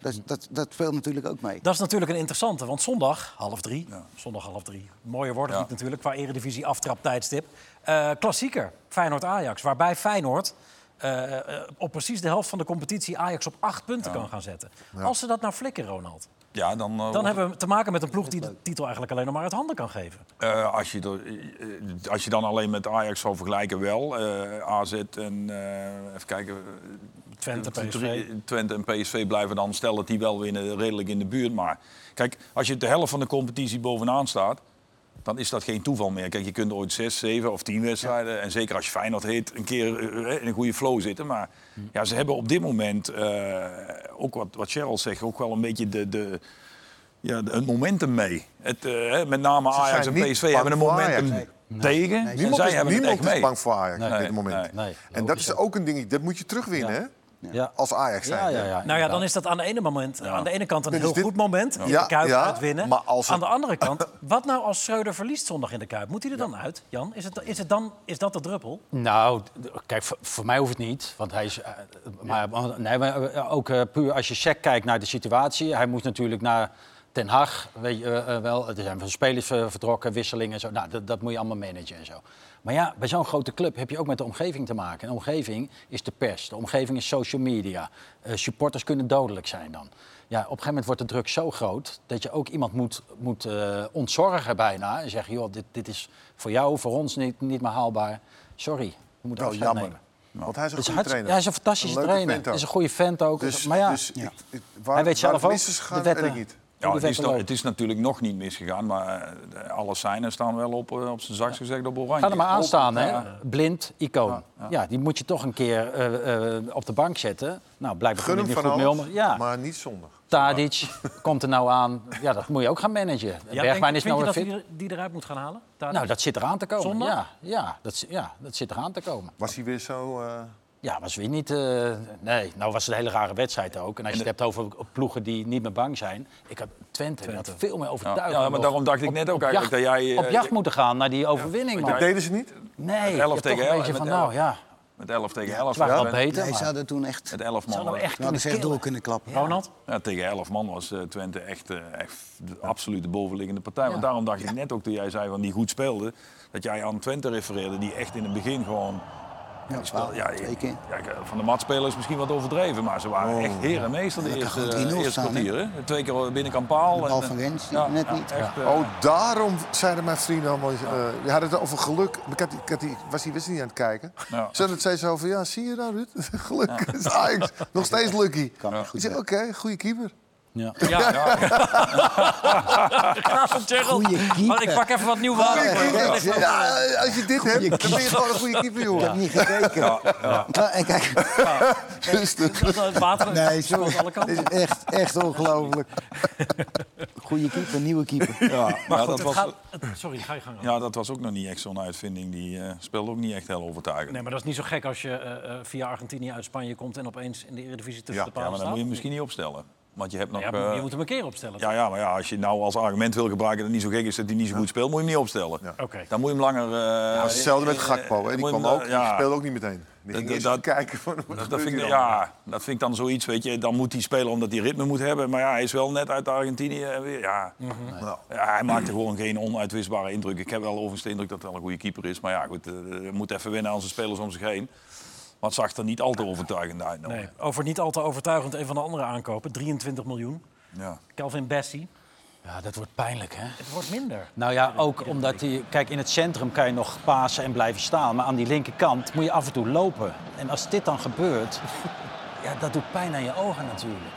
Dat, dat, dat speelt natuurlijk ook mee. Dat is natuurlijk een interessante, want zondag half drie. Zondag half drie. Mooier wordt het Ja. niet natuurlijk qua eredivisie aftraptijdstip. Eh klassieker, Feyenoord-Ajax. Waarbij Feyenoord op precies de helft van de competitie Ajax op acht punten kan gaan zetten. Als ze dat nou flikken, Ronald, Ja, dan, eh, dan hebben we te maken met een ploeg die de titel eigenlijk alleen nog maar uit handen kan geven. Eh, als, je er- eh, als je dan alleen met Ajax zou vergelijken, wel. AZ en even kijken. Twente, PSV. Twente en PSV blijven dan, stel dat die wel winnen, redelijk in de buurt. Maar kijk, als je de helft van de competitie bovenaan staat, dan is dat geen toeval meer. Kijk, je kunt ooit zes, zeven of tien wedstrijden, en zeker als je Feyenoord heet, een keer eh, in een goede flow zitten. Maar ja, ze hebben op dit moment, eh, ook wat, wat Cheryl zegt, ook wel een beetje de... de ja, de- het momentum mee. Het, eh, hè, met name Ajax en PSV hebben een momentum tegen. en Niemand, zij is, hebben het echt is mee. bang voor Ajax Nee, op dit moment. nee. Nee, En dat is ook een ding, dat moet je terugwinnen, hè? Ja. Als Ajax zijn. Ja, ja, Nou ja, dan is dat aan de ene, moment, aan de ene kant een is heel dit- goed moment. in Ja, de Kuip ja, uitwinnen. maar als het- Aan de andere kant, wat nou als Schreuder verliest zondag in de Kuip? Moet hij er dan uit, Jan? Is, het, is, het dan, is dat de druppel? Nou, kijk, voor, voor mij hoeft het niet. Want hij is. eh, maar, nee, maar eh, ook eh, puur als je check kijkt naar de situatie. Hij moest natuurlijk naar Den Haag. Weet je wel. Er zijn veel spelers vertrokken, wisselingen en zo. Nou, dat, dat moet je allemaal managen en zo. Maar ja, bij zo'n grote club heb je ook met de omgeving te maken. En de omgeving is de pers, de omgeving is social media. Eh, supporters kunnen dodelijk zijn dan. Ja, op een gegeven moment wordt de druk zo groot dat je ook iemand moet, moet eh, ontzorgen bijna. En zeggen, joh, dit, dit is voor jou, voor ons niet, niet meer haalbaar. Sorry, we moeten Wel afscheid jammer. nemen. Want hij is een goede trainer. Ja, hij is een fantastische trainer. Hij is een goede vent ook. Dus, maar ja, dus ik- ik- waar, hij weet zelf ook de wetten. weet ik niet. Ja, het is, het is natuurlijk nog niet misgegaan, maar eh, alle seinen staan wel op, eh, op zijn zacht gezegd op oranje. Ga er maar aan staan, hè. Blind, icoon. Ja, die moet je toch een keer eh, eh, op de bank zetten. Nou, blijkbaar Gun hem hij van niet goed mee alles, om. Ja, maar niet zondag. Tadic komt er nou aan. Ja, dat moet je ook gaan managen. Ja, Bergwijn denk- is nou je weer dat fit. hij die eruit moet gaan halen? Tadic? Nou, dat zit eraan te komen. Zondag? Ja, ja, dat, ja, dat zit eraan te komen. Was hij weer zo... eh, Ja, was weer niet. eh, nee, nou was het een hele rare wedstrijd ook. En als je het hebt over ploegen die niet meer bang zijn. Ik heb Twente, had veel meer overtuiging. Ja, ja, maar daarom dacht ik op- net ook op eigenlijk jacht, dat jij, eh, op jacht moeten gaan naar die overwinning. dat man. deden ze niet? Nee, je 11 hebt toch tegen een 11 beetje met van, 11. nou ja, Met 11 tegen 11. het Met- beter. Nee, maar ze hadden toen echt... Met 11 Ze hadden man. we echt ze echt door kunnen klappen. Ronald? Ja, tegen 11 man was eh, Twente echt, eh, echt de absolute bovenliggende partij. Want daarom dacht ik net ook toen jij zei van die goed speelde, dat jij aan Twente refereerde die echt in het begin gewoon. Ja, ja, twee keer. ja, van de matspelers misschien wat overdreven, maar ze waren echt heer en meester de eerste, 3-0 eerste staan, kwartier. Hè? Twee keer binnenkant paal. De bal en, van eh, Rens, net niet. Echt, eh, Oh, daarom zeiden mijn vrienden allemaal... eh je had het over geluk. Ik had, ik had die, was die wedstrijd niet aan het kijken. Ja. Ze het zei zo van, ja, zie je nou, Ruud? geluk. is Ajax. Nog steeds lucky. Ik zeg, zijn. oké, goede keeper. Ja. Ja, van. Maar ik pak even wat nieuw water. Ja, ja, Ja, als je dit hebt, dan ben je gewoon een goede keeper, Ik jongen. heb niet gekeken. Nou, en kijk, Rustig. Dat het water nee, alle kanten. is echt, echt ongelooflijk. Goeie keeper, nieuwe keeper. ja, Maar ja, goed, dat was, gaat... Sorry, ga je gang. ja, dat was ook nog niet echt zo'n uitvinding. Die eh, speelde ook niet echt heel overtuigend. Nee, maar dat is niet zo gek als je eh, eh, via Argentinië uit Spanje komt... en opeens in de Eredivisie tussen Ja, de ja, maar dan staat. moet je hem misschien niet opstellen. Want je hebt nog... Ja, eh, je moet hem een keer opstellen. Ja, ja, maar ja, als je nou als argument wil gebruiken dat het niet zo gek is dat hij niet zo goed speelt, moet je hem niet opstellen. Oké. Dan moet je hem langer. eh, hetzelfde met eh, Gakpo. Hè. Die kwam ook, ja. die speelde ook niet meteen. Die Dat- kijken van... gebeurt vind ik, ja, dat vind ik dan zoiets, weet je. Dan moet hij spelen omdat hij ritme moet hebben. Maar ja, hij is wel net uit Argentinië. en Ja, Nou, ja, hij maakte gewoon geen onuitwisbare indruk. Ik heb wel overigens de indruk dat hij wel een goede keeper is. Maar ja, goed, hij moet even winnen aan zijn spelers om zich heen. Maar het zag er niet al te overtuigend uit. nou. Nee. Over niet al te overtuigend een van de andere aankopen. 23 miljoen. Ja. Calvin Bessie. Ja, dat wordt pijnlijk, hè? Het wordt minder. Nou ja, ook omdat hij... Kijk, in het centrum kan je nog pasen en blijven staan. Maar aan die linkerkant moet je af en toe lopen. En als dit dan gebeurt... Ja, dat doet pijn aan je ogen natuurlijk.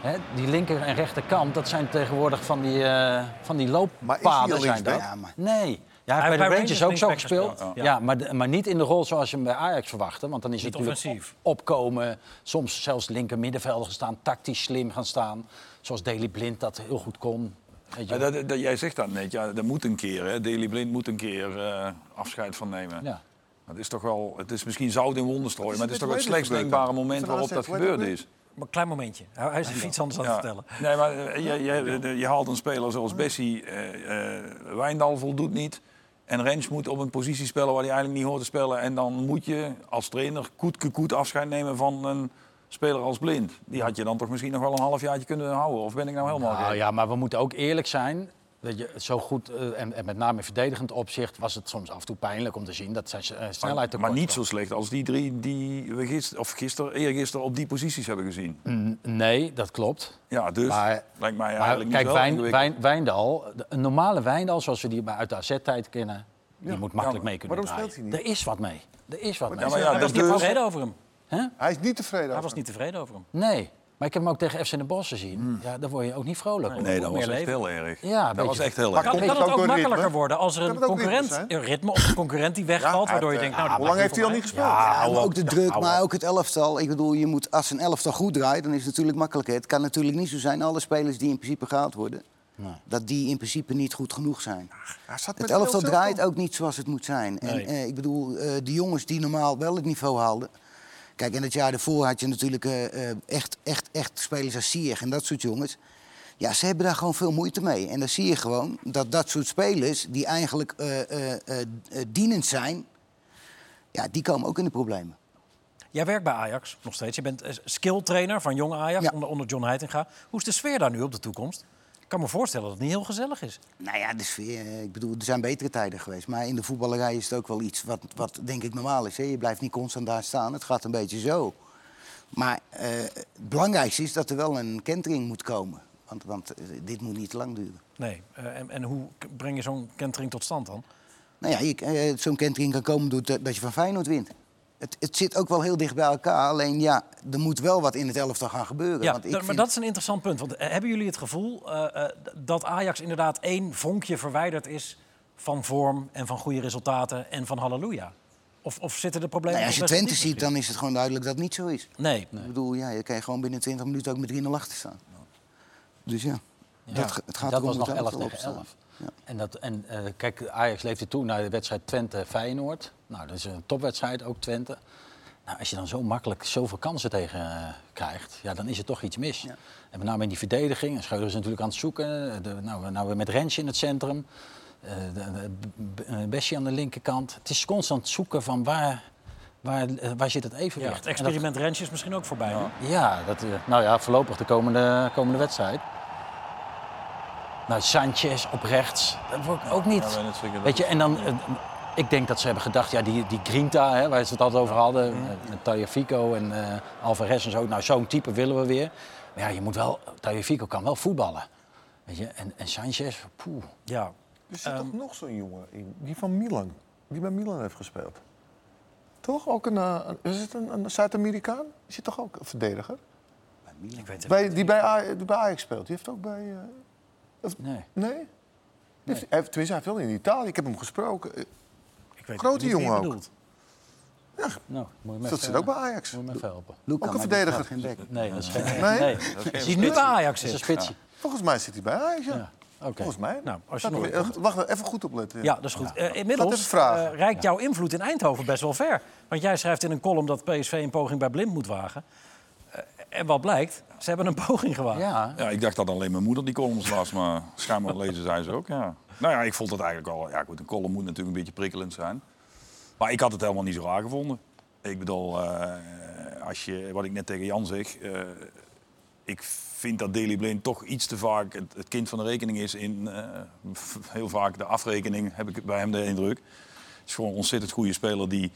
Hè, die linker en rechterkant, dat zijn tegenwoordig van die, eh, van die Maar is looppaden. zijn dat. Ja, maar- Nee. Ja, hij heeft bij de Rangers ook zo gespeeld. gespeeld, Ja, ja. maar, de- maar niet in de rol zoals je hem bij Ajax verwachtte. Want dan is het Niet offensief. opkomen. Soms zelfs linker middenvelder gaan staan, tactisch slim gaan staan. Zoals Daley Blind dat heel goed kon. Weet je Ja, wel. dat, dat- jij zegt dat net, ja, dat moet een keer. Hè. Daley Blind moet een keer eh, afscheid van nemen. Ja. Het is toch wel, het is misschien zout in wonden strooien, Is maar het is toch met het slechtst Wesley denkbare moment waarop dat gebeurd dat is. Maar een klein momentje. Hij is even iets anders aan het Ja. vertellen. Nee, maar eh, je, je, je, je haalt een speler zoals Bessie, eh, eh, Wijndal voldoet niet. En Rens moet op een positie spelen waar hij eigenlijk niet hoort te spelen. En dan moet je als trainer koet koet afscheid nemen van een speler als Blind. Die had je dan toch misschien nog wel een halfjaartje kunnen houden. Of ben ik nou helemaal Nou gek? ja, maar we moeten ook eerlijk zijn. Dat je, zo goed, eh, en, en met name in verdedigend opzicht, was het soms af en toe pijnlijk om te zien dat zijn eh, snelheid Maar, tekort maar niet zo slecht als die drie die we gisteren, of gisteren, eergisteren op die posities hebben gezien. Mm, Nee, dat klopt. Ja, dus Maar- lijkt mij Maar eigenlijk kijk, niet zo Wijn. Wijn, Wijndal, een normale Wijndal zoals we die bij- uit de AZ-tijd kennen, die moet makkelijk maar mee kunnen waarom draaien. speelt hij niet? Er is wat mee. Er is wat mee. Ja, maar ja, Hij was dat niet dus- tevreden over hem. Hij is niet tevreden Hij over was niet tevreden over hem. Nee, maar ik heb hem ook tegen FC Den Bosch gezien. Ja, daar word je ook niet vrolijk op. Nee, dat was echt heel erg. Ja, dat was echt heel Maar erg. Kan, Komt kan het het ook makkelijker ritme? worden als er Kan een concurrent, ritme een ritme of een concurrent die wegvalt, Ja, waardoor je denkt, nou, eh, dat hoe lang heeft hij al niet gespeeld? Ja, maar ook de druk, maar ook het elftal. Ik bedoel, je moet, als een elftal goed draait, dan is het natuurlijk makkelijker. Het kan natuurlijk niet zo zijn, alle spelers die in principe gehaald worden, dat die in principe niet goed genoeg zijn. Het elftal draait ook niet zoals het moet zijn. En Nee. eh, ik bedoel, eh de jongens die normaal wel het niveau haalden. Kijk, in het jaar daarvoor had je natuurlijk eh, eh, echt, echt, echt spelers als Sieg en dat soort jongens. Ja, ze hebben daar gewoon veel moeite mee. En dan zie je gewoon dat dat soort spelers, die eigenlijk eh, dienend zijn, ja, die komen ook in de problemen. Jij werkt bij Ajax nog steeds. Je bent skilltrainer van jong Ajax Ja. onder, onder John Heitinga. Hoe is de sfeer daar nu op de toekomst? Ik kan me voorstellen dat het niet heel gezellig is. Nou ja, de sfeer, eh, ik bedoel, er zijn betere tijden geweest. Maar in de voetballerij is het ook wel iets wat, wat denk ik normaal is. Hè? Je blijft niet constant daar staan, het gaat een beetje zo. Maar eh, het belangrijkste is dat er wel een kentering moet komen. Want, want eh, dit moet niet te lang duren. Nee. en, en hoe breng je zo'n kentering tot stand dan? Nou ja, zo'n kentering kan komen doordat dat je van Feyenoord wint. Het, het zit ook wel heel dicht bij elkaar. Alleen ja, er moet wel wat in het elftal gaan gebeuren. Ja, want ik maar vind- dat is een interessant punt. Want eh, hebben jullie het gevoel eh, eh, dat Ajax inderdaad één vonkje verwijderd is van vorm en van goede resultaten en van halleluja? Of, of zitten de problemen Nou ja, als je Twente ziet, dan is het gewoon duidelijk dat het niet zo is. misschien? Nee. Ik bedoel, ja, je kan je gewoon binnen 20 minuten ook met 3-0 achter staan. Dus ja, Dat, het gaat dat erom was nog hoe het 11 elftal tegen opstaat. 11. Ja. En, dat, en eh, kijk, Ajax leefde toe naar de wedstrijd Twente-Feyenoord. Nou, dat is een topwedstrijd, ook Twente. Nou, als je dan zo makkelijk zoveel kansen tegen eh, krijgt, ja, dan is er toch iets mis. Ja. En met name in die verdediging. En Schreuder is natuurlijk aan het zoeken. De, nou, nou weer met Rensje in het centrum. Eh de, de, B- eh, Bessie aan de linkerkant. Het is constant zoeken van waar, waar, eh, waar zit het Ja, evenwicht. het En dat- experiment Rensje is misschien ook voorbij. ja, dat, eh, nou ja, voorlopig de komende, komende wedstrijd. Nou, Sanchez op rechts, dat wordt ook niet. Ja, Weet je, en dan, eh, ik denk dat ze hebben gedacht, ja, die, die Grinta, hè, waar ze het altijd over hadden, eh, met Tagliafico en eh Alvarez en zo. Nou, zo'n type willen we weer. Maar ja, je moet wel, Tagliafico kan wel voetballen. Weet je, en, en Sanchez, poeh. Ja. Er zit Ehm, toch nog zo'n jongen in, die van Milan, die bij Milan heeft gespeeld. Toch? Ook een, een- is het een, een Zuid-Amerikaan? Is hij toch ook een verdediger? Ik weet het Bij, die, bij die bij Ajax speelt. Die heeft ook bij... eh, Nee. nee? Die heeft, hij heeft, tenminste, hij heeft wel in Italië. Ik heb hem gesproken. Eh, Ik weet Grote jongen ook. bedoelt. Nou, moet je me Dat zit ook bij Ajax. Moet je me even helpen. Luca, Ook een verdediger. geen bek. Nee, dat is geen... Nee? nee. Nu bij Ajax is een. Volgens mij zit hij bij Ajax, ja. Volgens mij. Nou, als je nog- eh, Wacht, even goed opletten. Ja, dat is goed. Eh, inmiddels vragen. eh, reikt jouw invloed in Eindhoven best wel ver. Want jij schrijft in een column dat PSV een poging bij Blind moet wagen. Eh, en wat blijkt? Ze hebben een poging gewaagd. Ja, Ja, ik dacht dat alleen mijn moeder die columns las, maar schijnbaar lezen zij ze ook. Ja. Nou ja, ik vond het eigenlijk al... Ja goed, een column moet natuurlijk een beetje prikkelend zijn. Maar ik had het helemaal niet zo raar gevonden. Ik bedoel, eh, als je, wat ik net tegen Jan zeg... eh, ik vind dat Daley Blind toch iets te vaak het, het kind van de rekening is in... eh, heel vaak de afrekening, heb ik bij hem de indruk. Het is gewoon een ontzettend goede speler die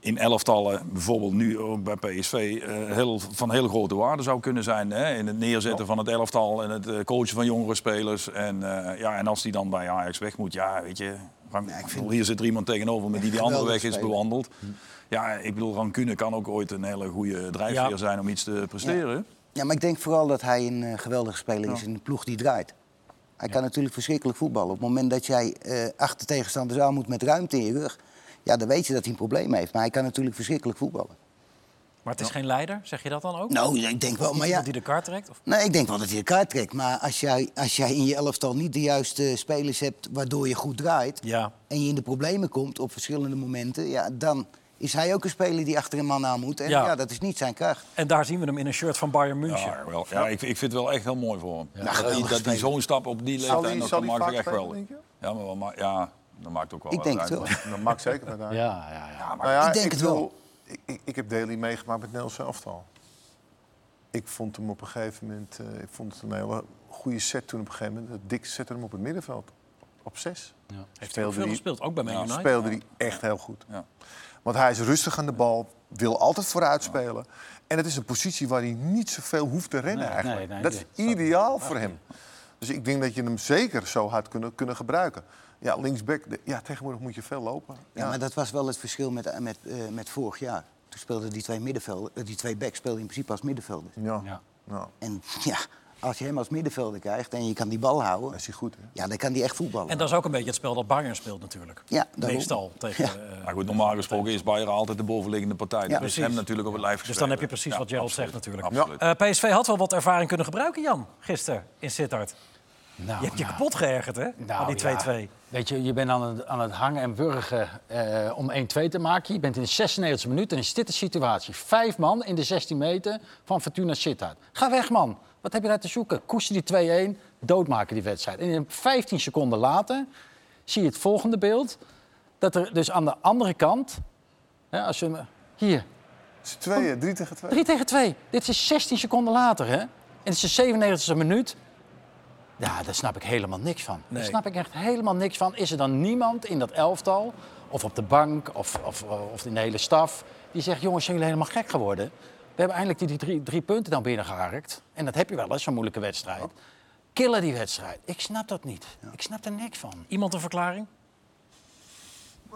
in elftallen, bijvoorbeeld nu ook bij PSV, eh, heel, van heel grote waarde zou kunnen zijn. Hè? In het neerzetten van het elftal en het eh, coachen van jongere spelers. En, eh, ja, en als die dan bij Ajax weg moet, ja, weet je... Ik bedoel, hier zit er iemand tegenover met die die andere weg is bewandeld. Ja, ik bedoel, Rancune kan ook ooit een hele goede drijfveer Ja. zijn om iets te presteren. Ja, maar ik denk vooral dat hij een eh, geweldige speler is in een ploeg die draait. Hij kan natuurlijk verschrikkelijk voetballen. Op het moment dat jij eh, achter tegenstanders aan moet met ruimte in je rug... ja, dan weet je dat hij een probleem heeft. Maar hij kan natuurlijk verschrikkelijk voetballen. Maar het is geen leider, zeg je dat dan ook? Nou, ik denk wel, maar ja... Iemand die de kaart trekt? Of? Nee, ik denk wel dat hij de kaart trekt. Maar als jij, als jij in je elftal niet de juiste spelers hebt waardoor je goed draait... Ja. en je in de problemen komt op verschillende momenten... Ja, dan is hij ook een speler die achter een man aan moet. En Ja. ja, dat is niet zijn kracht. En daar zien we hem in een shirt van Bayern München. Ja, wel. ja ik, ik vind het wel echt heel mooi voor hem. dat hij, geweldig dat hij zo'n stap op die Zal leeftijd hij, zal kan hij maken, vaak echt spelen, geweldig. denk je? Ja, maar, wel ma- ja, dat maakt ook wel Ik denk uit, het wel. maar- Dat maakt zeker wat uit. Ja, ja, ja. Nou ja, Ik denk het wel. Ik, ik, ik heb Daly meegemaakt met Nederlands elftal. Ik vond hem op een gegeven moment... eh, ik vond het een hele goede set toen op een gegeven moment. Dick zette hem op het middenveld. Op zes. Heeft hij veel hij- gespeeld, ook bij Man Ja, United. speelde hij echt heel goed. Ja. Want hij is rustig aan de bal, wil altijd vooruit spelen. En het is een positie waar hij niet zoveel hoeft te rennen Nee, eigenlijk. nee, nee, dat is ideaal voor hem. Dus ik denk dat je hem zeker zo hard kunnen, kunnen gebruiken. Ja, linksback, ja, tegenwoordig moet je veel lopen. Ja, maar dat was wel het verschil met, met, eh, met vorig jaar. Toen speelden die twee, middenvelden, eh, die twee backs speelden in principe als middenvelders. ja. Ja. Ja, En ja, als je hem als middenvelder krijgt en je kan die bal houden... dat is hij goed. Hè? Ja, dan kan die echt voetballen. En dat is ook een beetje het spel dat Bayern speelt natuurlijk. Ja, daarom. Meestal tegen... Ja. eh, Maar goed, normaal gesproken is Bayern altijd de bovenliggende partij. dat is precies. hem natuurlijk op het lijf Dus dan heb je precies Ja, wat Gerald absoluut. zegt natuurlijk. Absoluut. Eh, PSV had wel wat ervaring kunnen gebruiken, Jan, gisteren in Sittard. Nou, Je hebt je nou. kapot geërgerd, hè? Nou, aan die 2-2. ja. Weet je, je bent aan het, aan het hangen en wurgen eh, om 1-2 te maken. Je bent in de 96e minuut en is dit de situatie. Vijf man in de 16 meter van Fortuna Sittard. Ga weg, man. Wat heb je daar te zoeken? Koester die 2-1, doodmaken die wedstrijd. En in 15 seconden later zie je het volgende beeld. Dat er dus aan de andere kant... Hè, als je, hier, Het is tweeën, drie tegen twee. 3 tegen 2. Dit is 16 seconden later, hè? En het is de 97e minuut. Ja, daar snap ik helemaal niks van. Nee. Daar snap ik echt helemaal niks van. Is er dan niemand in dat elftal, of op de bank, of, of, of in de hele staf... die zegt, jongens, zijn jullie helemaal gek geworden? We hebben eindelijk die drie, drie punten dan binnengeharkt. En dat heb je wel eens, zo'n moeilijke wedstrijd. Killen die wedstrijd. Ik snap dat niet. Ik snap er niks van. Iemand een verklaring?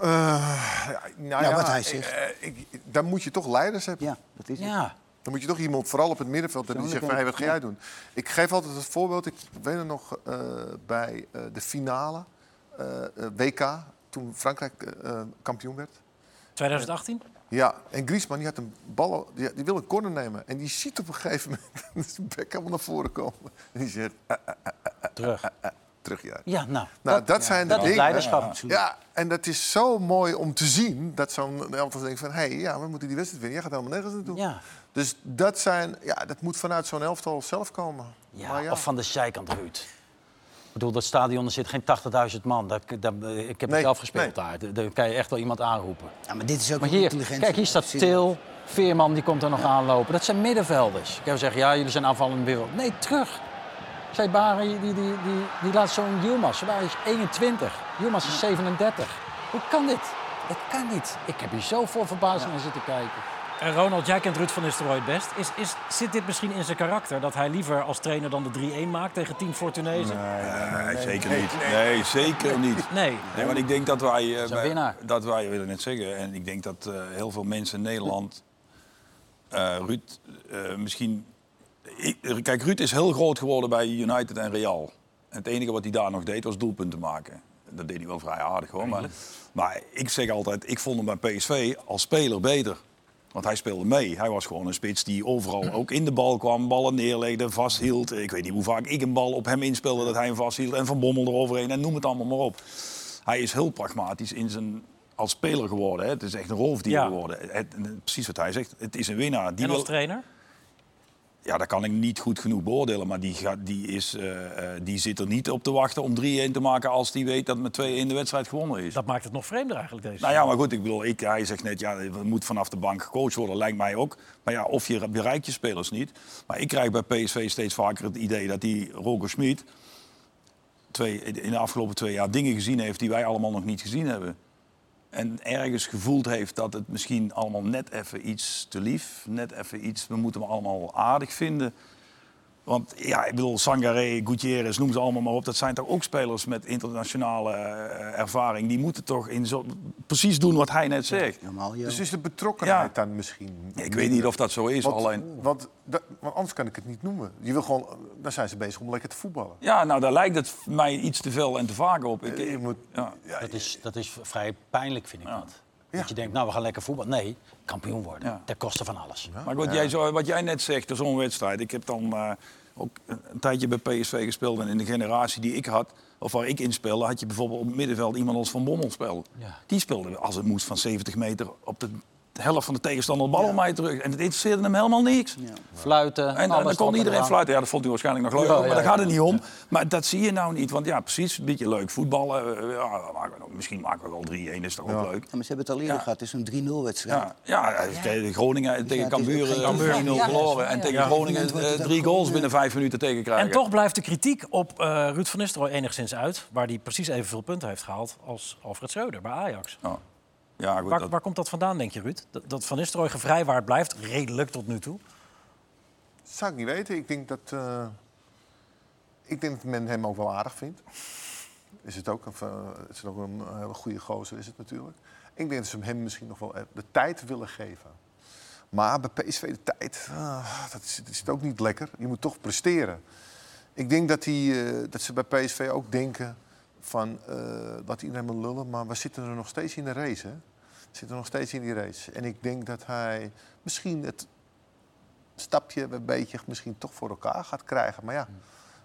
Eh, nou Ja, ja, wat hij zegt. eh, ik, dan moet je toch leiders hebben. Ja, dat is het. Ja, Dan moet je toch iemand, vooral op het middenveld, en die zegt van, hey, wat ga jij doen? Ik geef altijd het voorbeeld, ik weet het nog eh, bij eh, de finale eh, WK, toen Frankrijk kampioen werd. 2018? Ja, en Griezmann die had een bal, die, die wil een corner nemen. En die ziet op een gegeven moment zijn bek helemaal naar voren komen. En die zegt, terug. terug ja. Ja, nou. Nou, dat, zijn de dat dingen. leiderschap. Ja, en dat is zo mooi om te zien dat zo'n elftal denkt van... hé, hey, ja, we moeten die wedstrijd winnen. Jij gaat helemaal nergens naartoe. Ja. Dus dat, zijn, ja, dat moet vanuit zo'n elftal zelf komen. Ja, of van de zijkant, Ruud. Ik bedoel, dat stadion er zit geen 80.000 man. Dat, dat, ik heb Nee, het zelf gespeeld nee. daar. Daar- Daar kan je echt wel iemand aanroepen. Ja, maar dit is ook Maar een hier, intelligentie. kijk, hier staat Til, Veerman, die komt er nog aanlopen. Dat zijn middenvelders. Ik zou zeggen, ja, jullie zijn aanvallende wereld. Nee, terug. Zij Bari, die, die, die, die laat zo'n Yilmaz. Bari is 21. Yilmaz is 37. Hoe kan dit? Het kan niet. Ik heb hier zo vol verbazing naar zitten kijken. En Ronald, jij kent Ruud van Nistelrooy het best. Is, is, zit dit misschien in zijn karakter? Dat hij liever als trainer dan de 3-1 maakt tegen Team Fortunezen? Nee, zeker niet. Nee, zeker niet. Nee. Nee, want ik denk dat wij, eh, bij- dat wij, willen net zeggen, en ik denk dat eh, heel veel mensen in Nederland, eh, Ruud, eh, misschien, ik- kijk, Ruud is heel groot geworden bij United en Real. En het enige wat hij daar nog deed was doelpunten maken. Dat deed hij wel vrij aardig hoor. Maar, maar ik zeg altijd, ik vond hem bij PSV als speler beter. Want hij speelde mee. Hij was gewoon een spits die overal ook in de bal kwam, ballen neerlegde, vasthield. Ik weet niet hoe vaak ik een bal op hem inspeelde dat hij hem vasthield. En Van Bommel eroverheen en noem het allemaal maar op. Hij is heel pragmatisch in zijn, als speler geworden. Hè. Het is echt een roofdier Ja. geworden. Het- precies wat hij zegt. Het is een winnaar. Die En als wil, trainer? Ja, dat kan ik niet goed genoeg beoordelen. Maar die, gaat, die, is, eh, eh, die zit er niet op te wachten om 3-1 te maken als die weet dat met 2-1 de wedstrijd gewonnen is. Dat maakt het nog vreemder eigenlijk deze. Nou ja, maar goed, ik bedoel, ik, hij zegt net, ja, moet vanaf de bank gecoacht worden, lijkt mij ook. Maar ja, of je bereikt je spelers niet. Maar ik krijg bij PSV steeds vaker het idee dat die Roger Smit twee, in de afgelopen twee jaar dingen gezien heeft die wij allemaal nog niet gezien hebben. En ergens gevoeld heeft dat het misschien allemaal net even iets te lief, net even iets, we moeten hem allemaal aardig vinden. Want ja, ik bedoel, Sangaré, Gutierrez, noem ze allemaal maar op. Dat zijn toch ook spelers met internationale eh, ervaring. Die moeten toch in zo, precies doen wat hij net zegt. Normaal, joh. Dus is de betrokkenheid Ja. dan misschien... Ik weet niet of dat zo is, Want, alleen... want, dat- want anders kan ik het niet noemen. Je wil gewoon, dan zijn ze bezig om lekker te voetballen. Ja, nou, daar lijkt het mij iets te veel en te vaak op. Ik, Je moet, ja. ja, Dat is, dat is vrij pijnlijk, vind ik Ja. dat. Je denkt, nou, we gaan lekker voetballen. Nee, kampioen worden. Ja. Ten koste van alles. Maar goed, jij, zo, wat jij net zegt, zo'n wedstrijd. Ik heb dan eh, ook een een tijdje bij PSV gespeeld. En in de generatie die ik had, of waar ik in speelde... had je bijvoorbeeld op het middenveld iemand als Van Bommel spelen. Ja. Die speelde, als het moest, van 70 meter op de helft van de tegenstander de bal om mij terug. En het interesseerde hem helemaal niks. Fluiten, En, alles dan kon iedereen eraan. fluiten. Ja, dat vond hij waarschijnlijk nog leuk, Ja, maar ja, daar ja. gaat het niet om. Maar dat zie je nou niet. Want ja, precies, een beetje leuk voetballen. eh, Ja, misschien maken we wel 3-1, is toch ook leuk. Ja, maar ze hebben het al eerder Ja. gehad. Het is een 3-0 wedstrijd. Ja, ja, tegen Groningen tegen Ja, het is Cambuur ook geen eh, Cambuur. 3-0 Ja, verloren. ja, En ja. tegen Ja. Groningen eh, drie goals ja. binnen vijf minuten tegen krijgen. En toch blijft de kritiek op eh, Ruud van Nistelrooy enigszins uit. Waar hij precies evenveel punten heeft gehaald als Alfred Schreuder bij Ajax. Ja, goed. Waar, dat- waar komt dat vandaan, denk je, Ruud? Dat, dat Van Nistelrooy gevrijwaard blijft, redelijk tot nu toe. Dat zou ik niet weten. Ik denk dat, eh, ik denk dat men hem ook wel aardig vindt. Is het ook, of, eh, is het ook een hele goede gozer, is het natuurlijk. Ik denk dat ze hem misschien nog wel de tijd willen geven. Maar bij PSV de tijd, ah, dat, is, dat is ook niet lekker. Je moet toch presteren. Ik denk dat, die, eh, dat ze bij PSV ook denken van, eh laat iedereen maar lullen, maar we zitten er nog steeds in de race. Hè? We zitten nog steeds in die race. En ik denk dat hij misschien het stapje een beetje misschien toch voor elkaar gaat krijgen. Maar ja,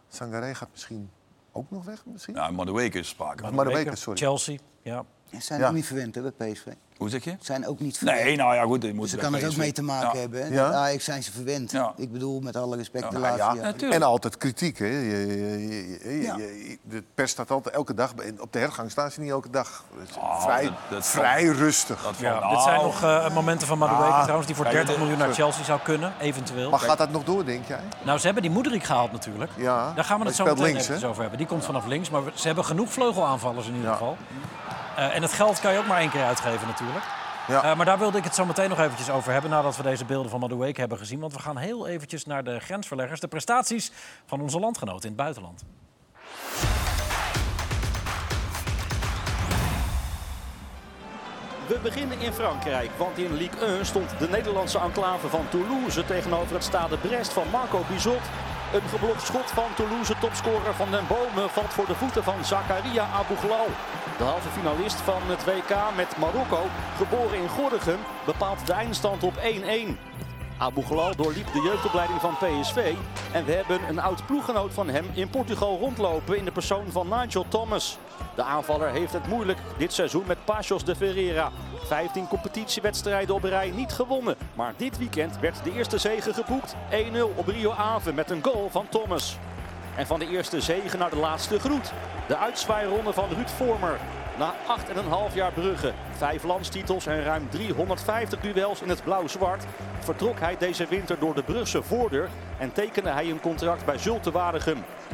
Sangaré gaat misschien ook nog weg. Misschien? Ja, de week is sprake. weken, sorry. Chelsea, ja. Ze zijn Ja. ook niet verwend hè, bij PSV. Hoe zeg je? Zijn ook niet verwend. Nee, nou ja, goed. je Moet Dus daar kan het ook mee te maken Ja. hebben. Hè? Ja? Ja. Ajax zijn ze verwend. Ja. Ik bedoel, met alle respect, Ja, de nou laatste Ja, jaren. natuurlijk. en altijd kritiek. Hè? Je, je- je- je- Ja. je- de pers staat altijd elke dag. en Op de hergang staan ze niet elke dag. Het is Oh, vrij, dat- dat vrij rustig. Dat ja valt- dit zijn nou, nog eh, momenten van Madueke Ah, trouwens... die voor kijk, 30 dit- miljoen naar Chelsea zou kunnen, eventueel. maar gaat dat nog door, denk jij? Nou, ze hebben die Moederik gehaald natuurlijk. Ja, Daar gaan we het zo meteen links, even hè? over hebben. Die komt vanaf links, maar ze hebben genoeg vleugelaanvallers in ieder Ja. geval. Eh, en het geld kan je ook maar één keer uitgeven natuurlijk. Ja. Eh, maar daar wilde ik het zo meteen nog eventjes over hebben... nadat we deze beelden van Madueke hebben gezien. Want we gaan heel eventjes naar de grensverleggers. De prestaties van onze landgenoten in het buitenland. We beginnen in Frankrijk, want in Ligue 1 stond de Nederlandse enclave van Toulouse tegenover het Stade Brest van Marco Bizot. Een geblokt schot van Toulouse, topscorer van Den Bomen, valt voor de voeten van Zakaria Abouglal. De halve finalist van het WK met Marokko, geboren in Gorinchem, bepaalt de eindstand op 1-1. Abouglal doorliep de jeugdopleiding van PSV en we hebben een oud ploeggenoot van hem in Portugal rondlopen in de persoon van Nigel Thomas. De aanvaller heeft het moeilijk dit seizoen met Pachos de Ferreira. 15 competitiewedstrijden op rij niet gewonnen, maar dit weekend werd de eerste zege geboekt. 1-0 op Rio Ave met een goal van Thomas. En van de eerste zege naar de laatste groet. De uitzwaaironde van Ruud Vormer. Na 8,5 jaar Brugge, 5 landstitels en ruim 350 duels in het blauw-zwart... vertrok hij deze winter door de Brugse voordeur... en tekende hij een contract bij Zulte.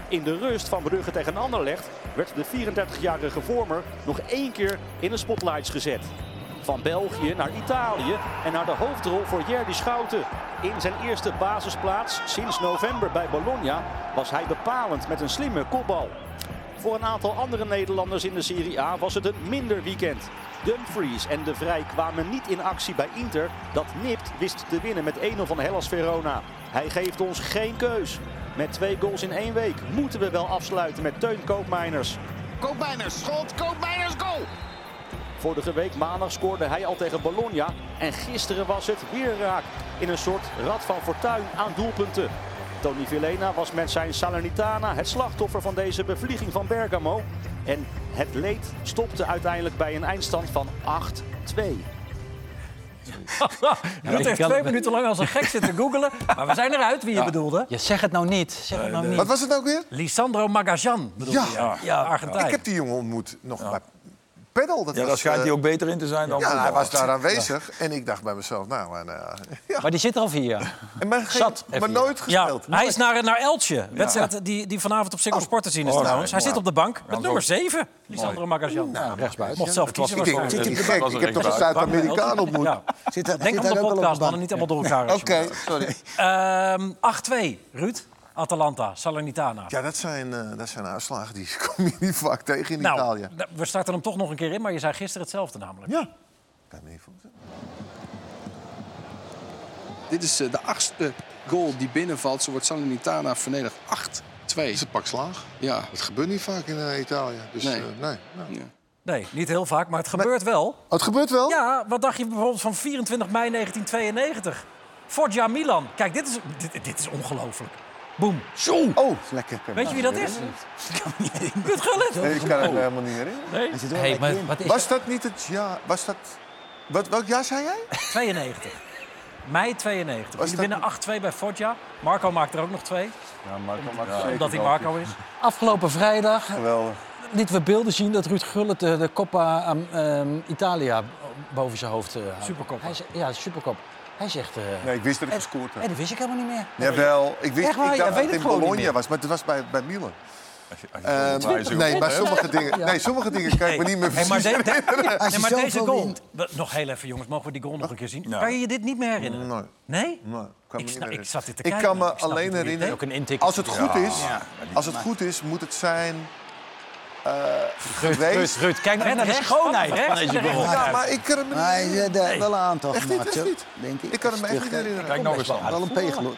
In de rust van Brugge tegen Anderlecht werd de 34-jarige Vormer nog één keer in de spotlights gezet. Van België naar Italië en naar de hoofdrol voor Jerdy Schouten. In zijn eerste basisplaats sinds november bij Bologna was hij bepalend met een slimme kopbal. Voor een aantal andere Nederlanders in de Serie A was het een minder weekend. Dumfries en De Vrij kwamen niet in actie bij Inter. Dat nipt wist te winnen met 1-0 van Hellas Verona. Hij geeft ons geen keus. Met twee goals in één week moeten we wel afsluiten met Teun Koopmeiners. Koopmeiners, schot, Koopmeiners, goal! Vorige week maandag scoorde hij al tegen Bologna. En gisteren was het weer raak. In een soort rad van fortuin aan doelpunten. Tony Villena was met zijn Salernitana het slachtoffer van deze bevlieging van Bergamo. En het leed stopte uiteindelijk bij een eindstand van 8-2. Ruud ik heeft kan- twee minuten lang als een gek zitten googelen. Maar we zijn eruit wie je bedoelde. Je zeg het nou niet. Zeg het nou niet. Wat was het ook weer? Lisandro Magajan bedoelde Ja. je. Ja. ja Argentijn. Ik heb die jongen ontmoet nog bij pedal. Dat Ja, was, daar schijnt eh, hij ook beter in te zijn dan Ja, hij was daar aanwezig. En ik dacht bij mezelf, nou, eh, ja. Maar die zit er al vier jaar. En maar, geen- Zat maar nooit Ja, gespeeld. hij is naar, naar Eltje. Wedstrijd die, die vanavond op Ziggo Sport te zien is Oh, trouwens. Hij zit op de bank met Dan nummer ook- 7. Lisandro Magajan. Nou, rechtsbuiten. Mocht zelf kiezen. ik heb toch een. Zuid-Amerikaan ontmoet? Denk aan de op podcast, de mannen, bank? niet allemaal door elkaar. Oké, sorry. Ehm, 8-2, Ruud. Atalanta, Salernitana. Ja, dat zijn, eh, dat zijn uitslagen die kom je niet vaak tegen in nou, Italië. we starten hem toch nog een keer in, maar je zei gisteren hetzelfde namelijk. Ja. Kan me niet voorstellen. Dit is eh, de achtste goal die binnenvalt. Zo wordt Salernitana vernederd. 8-2. is een pak slaag. Ja. Dat gebeurt niet vaak in eh, Italië. Dus, Nee. eh, nee, ja. Nee, niet heel vaak, maar het gebeurt wel. Oh, het gebeurt wel? Ja, wat dacht je bijvoorbeeld van 24 mei 1992? Foggia Milan. Kijk, dit is, dit, dit is ongelooflijk. Boom. Zo. Oh, lekker. Weet je wie dat is? Kut Gullit. nee, ik kan het me helemaal niet herinneren. Nee. Hij zit er wel Hey, lekker maar in. wat is Was dat niet het jaar... Was dat... Wat, welk jaar zei jij? 92. Mei 92. Was Jullie dat winnen 8-2 bij Foggia. Marco maakt er ook nog twee, Ja, Marco maakt zeker omdat hij wel. Marco is. Afgelopen vrijdag Geweldig. lieten we beelden zien dat Ruud Gullit de, de Coppa um, um, Italia boven zijn hoofd uh, houdt. Supercoppa. Hij ze- ja, de Supercop. Hij zegt... uh, Nee, ik wist dat ik gescoord had. Nee, dat wist ik helemaal niet meer. Jawel, ik wist waar? ik dacht weet dat het in gewoon niet Bologna was, maar het was bij, bij Milan. Als je- als je- waar je zo nee, maar sommige dingen, nee, sommige dingen kan ik me niet meer Hey, maar, de- de- je nee, maar deze goal... Nog heel even, jongens. Mogen we die goal nog een keer zien? Ja. Kan je je dit niet meer herinneren? Nee, Nee? nee, kan me Ik snap- ik zat dit te Ik kijken, kan me ik alleen herinneren, Ook een intik. als het goed is, Ja. als het goed is, moet het zijn eh, Ruud, geweest. Ruud, kijk naar de schoonheid van deze goal. Ja, maar ik kan hem hij niet er wel een aantal Echt niet, gemaakt, echt niet. denk ik. Ik kan hem echt niet terugkijkt. herinneren. Kijk nog eens aan. Wel een pegel.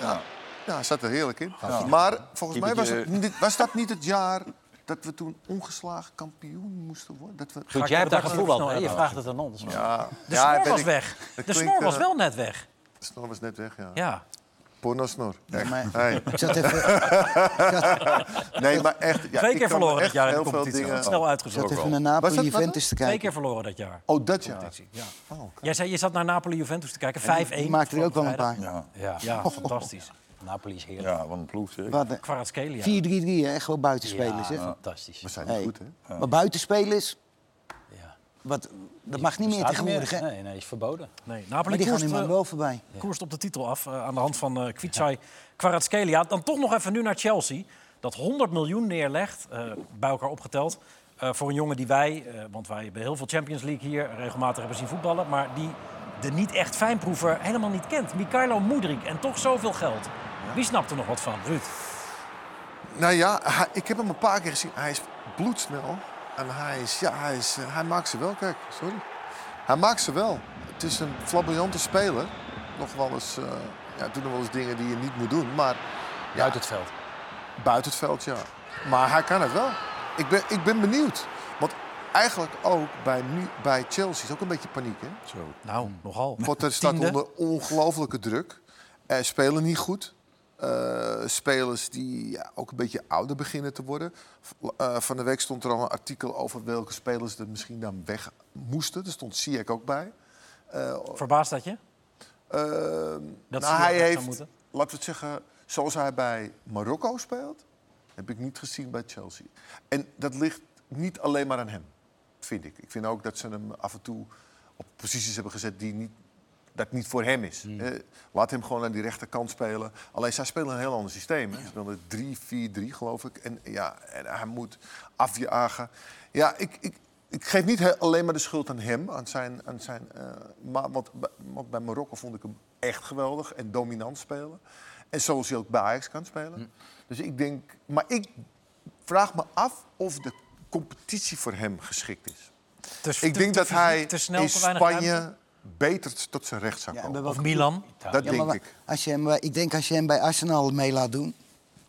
Ja, ja hij zat er heerlijk in. Maar volgens mij was, het, was dat niet het jaar dat we toen ongeslagen kampioen moesten worden? Dat we, Ruud, jij hebt daar even hè? Je vraagt het aan ons. ja, De snor was ik- weg. De snor was eh, wel net weg. De snor was net weg, ja. Ja. Porno-snor. Echt. maar- Hey. Ik zat even, Nee, maar echt... Ja, Twee ik keer verloren dat echt jaar in de heel veel competitie. dingen... Snel zat uitgezocht. even naar Was dat- Napoli, was Juventus te Twee kijken. keer verloren dat jaar. Oh, dat jaar. Ja. Oh, oké. Jij zei, je zat naar Napoli-Juventus te kijken. 5-1. Die maakte er ook wel een paar. Ja, Ja, Ja, fantastisch. Napoli is heerlijk. ja, wat een ploeg zeg. Wat, Kvaratskhelia. 4-3-3, hè? Gewoon buitenspelers. Ja, hè? fantastisch. We zijn Hey. niet goed, hè? Maar buitenspelers. Wat, dat mag niet meer tegenwoordig. Hè? Nee, nee, is verboden. Nee, Maar Napoli die gaan koerst, nu maar eh, wel voorbij. koerst op de titel af eh, aan de hand van eh Kvitsai Kvaratskhelia. Dan toch nog even nu naar Chelsea. Dat 100 miljoen neerlegt, eh, bij elkaar opgeteld. eh, voor een jongen die wij, eh, want wij hebben heel veel Champions League hier regelmatig hebben zien voetballen. Maar die de niet echt fijnproever helemaal niet kent. Mikhailo Moedrik en toch zoveel geld. Wie snapt er nog wat van? Ruud. Nou ja, hij- ik heb hem een paar keer gezien. Hij is bloedsnel. En hij, is, ja, hij, is, hij maakt ze wel, kijk, sorry. Hij maakt ze wel. Het is een flamboyante speler. Nog wel eens, eh ja, doet nog wel eens dingen die je niet moet doen. Maar ja, Buiten het veld. buiten het veld, ja. Maar hij kan het wel. Ik ben, ik ben benieuwd. Want eigenlijk ook bij, nu, bij Chelsea is ook een beetje paniek, hè? Zo. Nou, nogal. Potter staat Tiende. onder ongelofelijke druk. Eh, spelen niet goed. Eh, spelers die ja, ook een beetje ouder beginnen te worden. Eh, van de week stond er al een artikel over welke spelers er misschien dan weg moesten. Er stond Ziyech ook bij. Verbaast dat je? eh, Dat nou, hij heeft, laten we het zeggen, zoals hij bij Marokko speelt, heb ik niet gezien bij Chelsea. En dat ligt niet alleen maar aan hem, vind ik. Ik vind ook dat ze hem af en toe op posities hebben gezet die niet, dat niet voor hem is. Hmm. Eh, laat hem gewoon aan die rechterkant spelen. Alleen zij spelen een heel ander systeem. Ze spelen 3-4-3, geloof ik. En, ja, en hij moet afjagen. Ja, ik, ik, ik geef niet alleen maar de schuld aan hem. Aan zijn, aan zijn, eh, maar, want, bij- want bij Marokko vond ik hem echt geweldig en dominant spelen. En zoals hij ook bij Ajax kan spelen. Dus ik denk... Maar ik vraag me af of de competitie voor hem geschikt is. Te- Ik te- denk te dat hij in ruimte? Beter tot zijn recht zou Ja, en komen. bij Of Milan? dat Ja, denk maar ik. Als je hem, bij- ik denk als je hem bij Arsenal mee laat doen...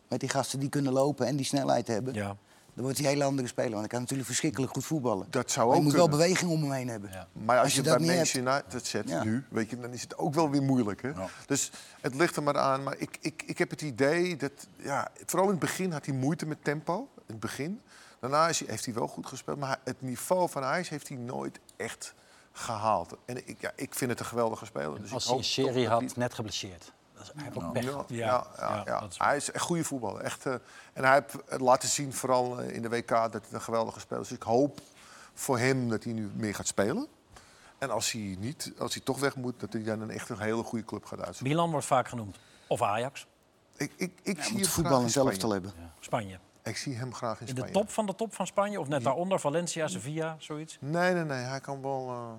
met die gasten die kunnen lopen en die snelheid hebben... Ja. dan wordt hij een hele andere speler. Want hij kan natuurlijk verschrikkelijk goed voetballen. Dat zou maar je ook moet wel beweging om hem heen hebben. Ja. Maar als, Als je, je dat bij niet Manchester United zet Ja. nu, weet je, dan is het ook wel weer moeilijk. Hè? Ja. Dus het ligt er maar aan. Maar ik, ik, ik heb het idee dat, ja, vooral in het begin had hij moeite met tempo. In het begin. Daarna is hij, heeft hij wel goed gespeeld. Maar het niveau van Ajax heeft hij nooit echt gehaald. En ik, ja, ik vind het een geweldige speler. Dus Als ik hij een serie had, net geblesseerd. Dat is eigenlijk ook hij- pech. Ja, is hij is een goede voetballer. Echt, eh, en hij heeft het laten zien, vooral eh, in de WK, dat het een geweldige speler is. Dus ik hoop voor hem dat hij nu meer gaat spelen. En als hij, niet, als hij toch weg moet, dat hij dan een echt een hele goede club gaat uitzoeken. Milan wordt vaak genoemd. Of Ajax, Ik, ik, ik zie moet hem voetbal graag en in zelf te hebben. Spanje. Ik zie hem graag in In Spanje. de top van de top van Spanje? Of net daaronder, Valencia, Sevilla, zoiets? Nee, nee, nee. Hij kan wel, eh,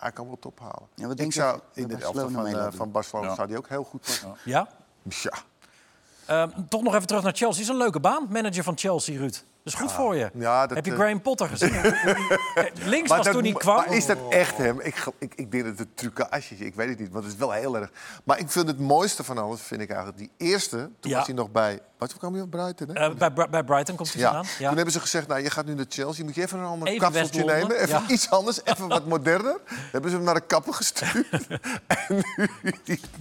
hij kan wel top halen. Ja, wat ik denk je zou in het Barcelona elftal van, eh, doen? van Barcelona Ja. zou die ook heel goed passen. Ja? Ja. Ehm, toch nog even terug naar Chelsea. Is een leuke baan, manager van Chelsea, Ruud. Dat is goed voor je. Ja, dat, Heb je eh, Graham Potter gezien? Kijk, Links was dat toen hij kwam. Maar is dat echt hem? Ik, ik, ik denk dat het trucage is. Ik weet het niet, want het is wel heel erg. Maar ik vind het mooiste van alles, vind ik eigenlijk die eerste. Toen Ja. was hij nog bij. Wat kwam hij op Brighton? Hè? Eh, bij, Bri- bij Brighton komt hij ja. vandaan. Ja. Toen hebben ze gezegd, nou, je gaat nu naar Chelsea. Moet je even een ander Even kapseltje West-Londen, nemen. Even ja. iets anders, even wat moderner. Dan hebben ze hem naar de kapper gestuurd. en nu...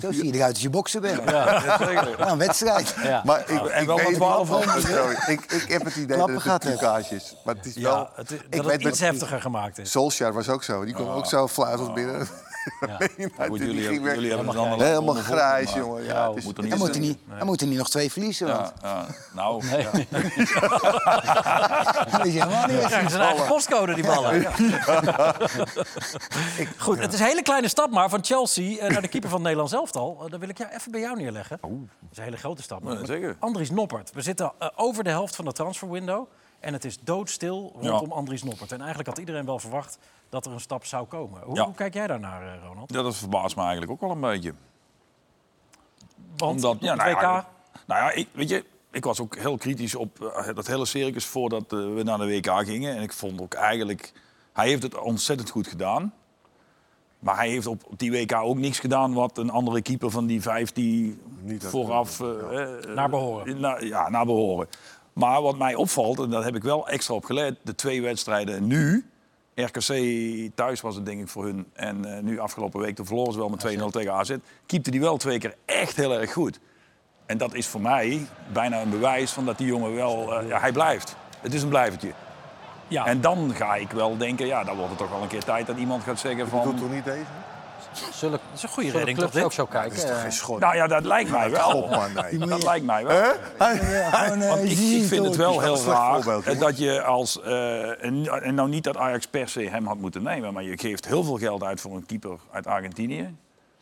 Zo zie je eruit als je boksen bent. Ja. een wedstrijd. Ja. Maar ik, En ik wel weet met niet 12 of het ronden. zo is. ik, ik heb het idee Klappen dat het gaat een het. trucage is. Maar het is Ja, wel... het, ik dat weet het iets heftiger gemaakt is. Solskjaer was ook zo. Die kwam ook zo fluitend binnen. Nee, Goed, die jullie, ging hebben, weg. jullie hebben het dan Helemaal grijs, maar- jongen. Ja, Ja, moet er Dan niet niet, dan moet hij niet nog twee verliezen. Want Ja, ja. Nou, Nee. ja. is helemaal niet Ja, weg. het is een eigen postcode, die ballen. Goed, het is een hele kleine stap maar van Chelsea eh, naar de keeper van het Nederlands elftal. Eh, dan wil ik ja, even bij jou neerleggen. Dat is een hele grote stap. Ja, zeker. Andries Noppert. We zitten eh, over de helft van de transferwindow. En het is doodstil rondom Andries Noppert. En eigenlijk had iedereen wel verwacht dat er een stap zou komen. Hoe, Ja. hoe kijk jij daarnaar, eh, Ronald? Ja, dat verbaast me eigenlijk ook wel een beetje. Want Omdat, ja, nou WK... ja, nou ja, ik, weet je, ik was ook heel kritisch op eh, dat hele circus voordat eh, we naar de WK gingen. En ik vond ook eigenlijk, hij heeft het ontzettend goed gedaan. Maar hij heeft op die WK ook niks gedaan wat een andere keeper van die vijf die Niet vooraf... eh, Naar behoren. na- ja, naar behoren. Maar wat mij opvalt, en daar heb ik wel extra op gelet, de twee wedstrijden nu. RKC thuis was het denk ik voor hun. En eh, nu afgelopen week de verloren ze wel met 2-0 tegen AZ. Keepte die wel twee keer echt heel erg goed. En dat is voor mij bijna een bewijs van dat die jongen wel... eh, ja, hij blijft. Het is een blijvertje. Ja. En dan ga ik wel denken, ja, dan wordt het toch wel een keer tijd dat iemand gaat zeggen Doet van... toch niet deze? Zullen, Dat is een goede redding, toch ook zo Dat kijken? is toch Eh, geen schot? Nou ja, dat lijkt mij wel. God, man, nee. Dat lijkt mij wel. Want ik, ik vind het wel Dat heel raar eh, dat je als... eh, en, en nou niet dat Ajax per se hem had moeten nemen... maar je geeft heel veel geld uit voor een keeper uit Argentinië...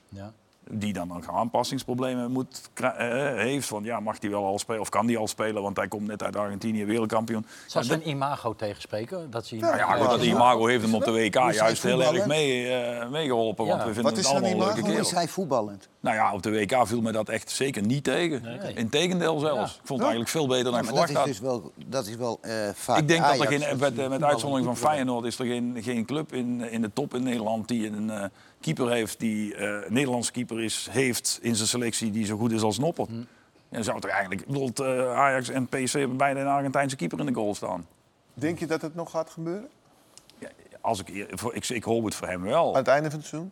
ja. Die dan nog aanpassingsproblemen moet, kri- eh, heeft. Van ja, mag hij wel al spelen of kan hij al spelen? Want hij komt net uit Argentinië, wereldkampioen. Zal zijn imago tegenspreken? Dat ze Nou ja, goed, dat imago heeft hem op de WK is hij juist heel erg mee, eh, meegeholpen. Want Ja. we vinden Wat het is allemaal een leuke imago? Hoe is hij voetballend? Nou ja, op de WK viel me dat echt zeker niet tegen. Nee. Integendeel zelfs. Ja. Ik vond het eigenlijk veel beter dan Ja, ik dat verwacht is had. dus wel, dat is wel eh, vaak Ik denk dat er geen, dat met, ze met uitzondering van. Feyenoord is er geen, geen club in, in de top in Nederland die een eh, keeper heeft die eh, een Nederlandse keeper is, heeft in zijn selectie die zo goed is als Noppert. Hm. En zou toch eigenlijk, ik bedoel, eh, Ajax en PSV hebben beide een Argentijnse keeper in de goal staan. Denk je dat het nog gaat gebeuren? Ja, als ik, voor- ik, ik hoop het voor hem wel. Aan het einde van het seizoen?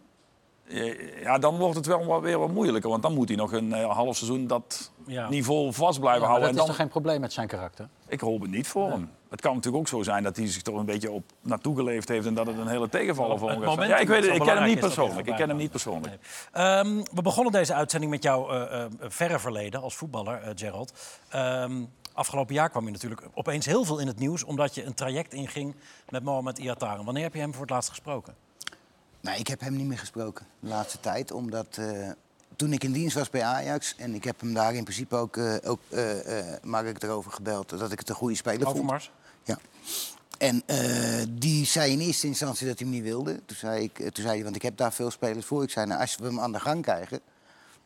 Eh, Ja, dan wordt het wel wat- weer wat moeilijker. Want dan moet hij nog een eh, half seizoen dat Ja. niveau vast blijven Ja, maar houden. dat En is dan, toch geen probleem met zijn karakter? Ik hoop het niet voor hem. Het kan natuurlijk ook zo zijn dat hij zich toch een beetje op naartoe geleefd heeft... en dat het een hele tegenvaller voor hem gaat momentum Ja, ik weet het. Ik ken hem niet is persoonlijk. Ik ken hem niet persoonlijk. Ehm, we begonnen deze uitzending met jouw eh, eh, verre verleden als voetballer, eh, Gerald. Ehm, afgelopen jaar kwam je natuurlijk opeens heel veel in het nieuws... omdat je een traject inging met Mohamed Iataren. Wanneer heb je hem voor het laatst gesproken? Nee, ik heb hem niet meer gesproken de laatste tijd. Omdat eh, toen ik in dienst was bij Ajax... en ik heb hem daar in principe ook, eh ook eh, eh, maar ik erover gebeld... dat ik het een goede speler vond. Overmars? Ja. En die zei in eerste instantie dat hij hem niet wilde. Toen zei, ik, toen zei hij, want ik heb daar veel spelers voor. Ik zei, nou, als we hem aan de gang krijgen,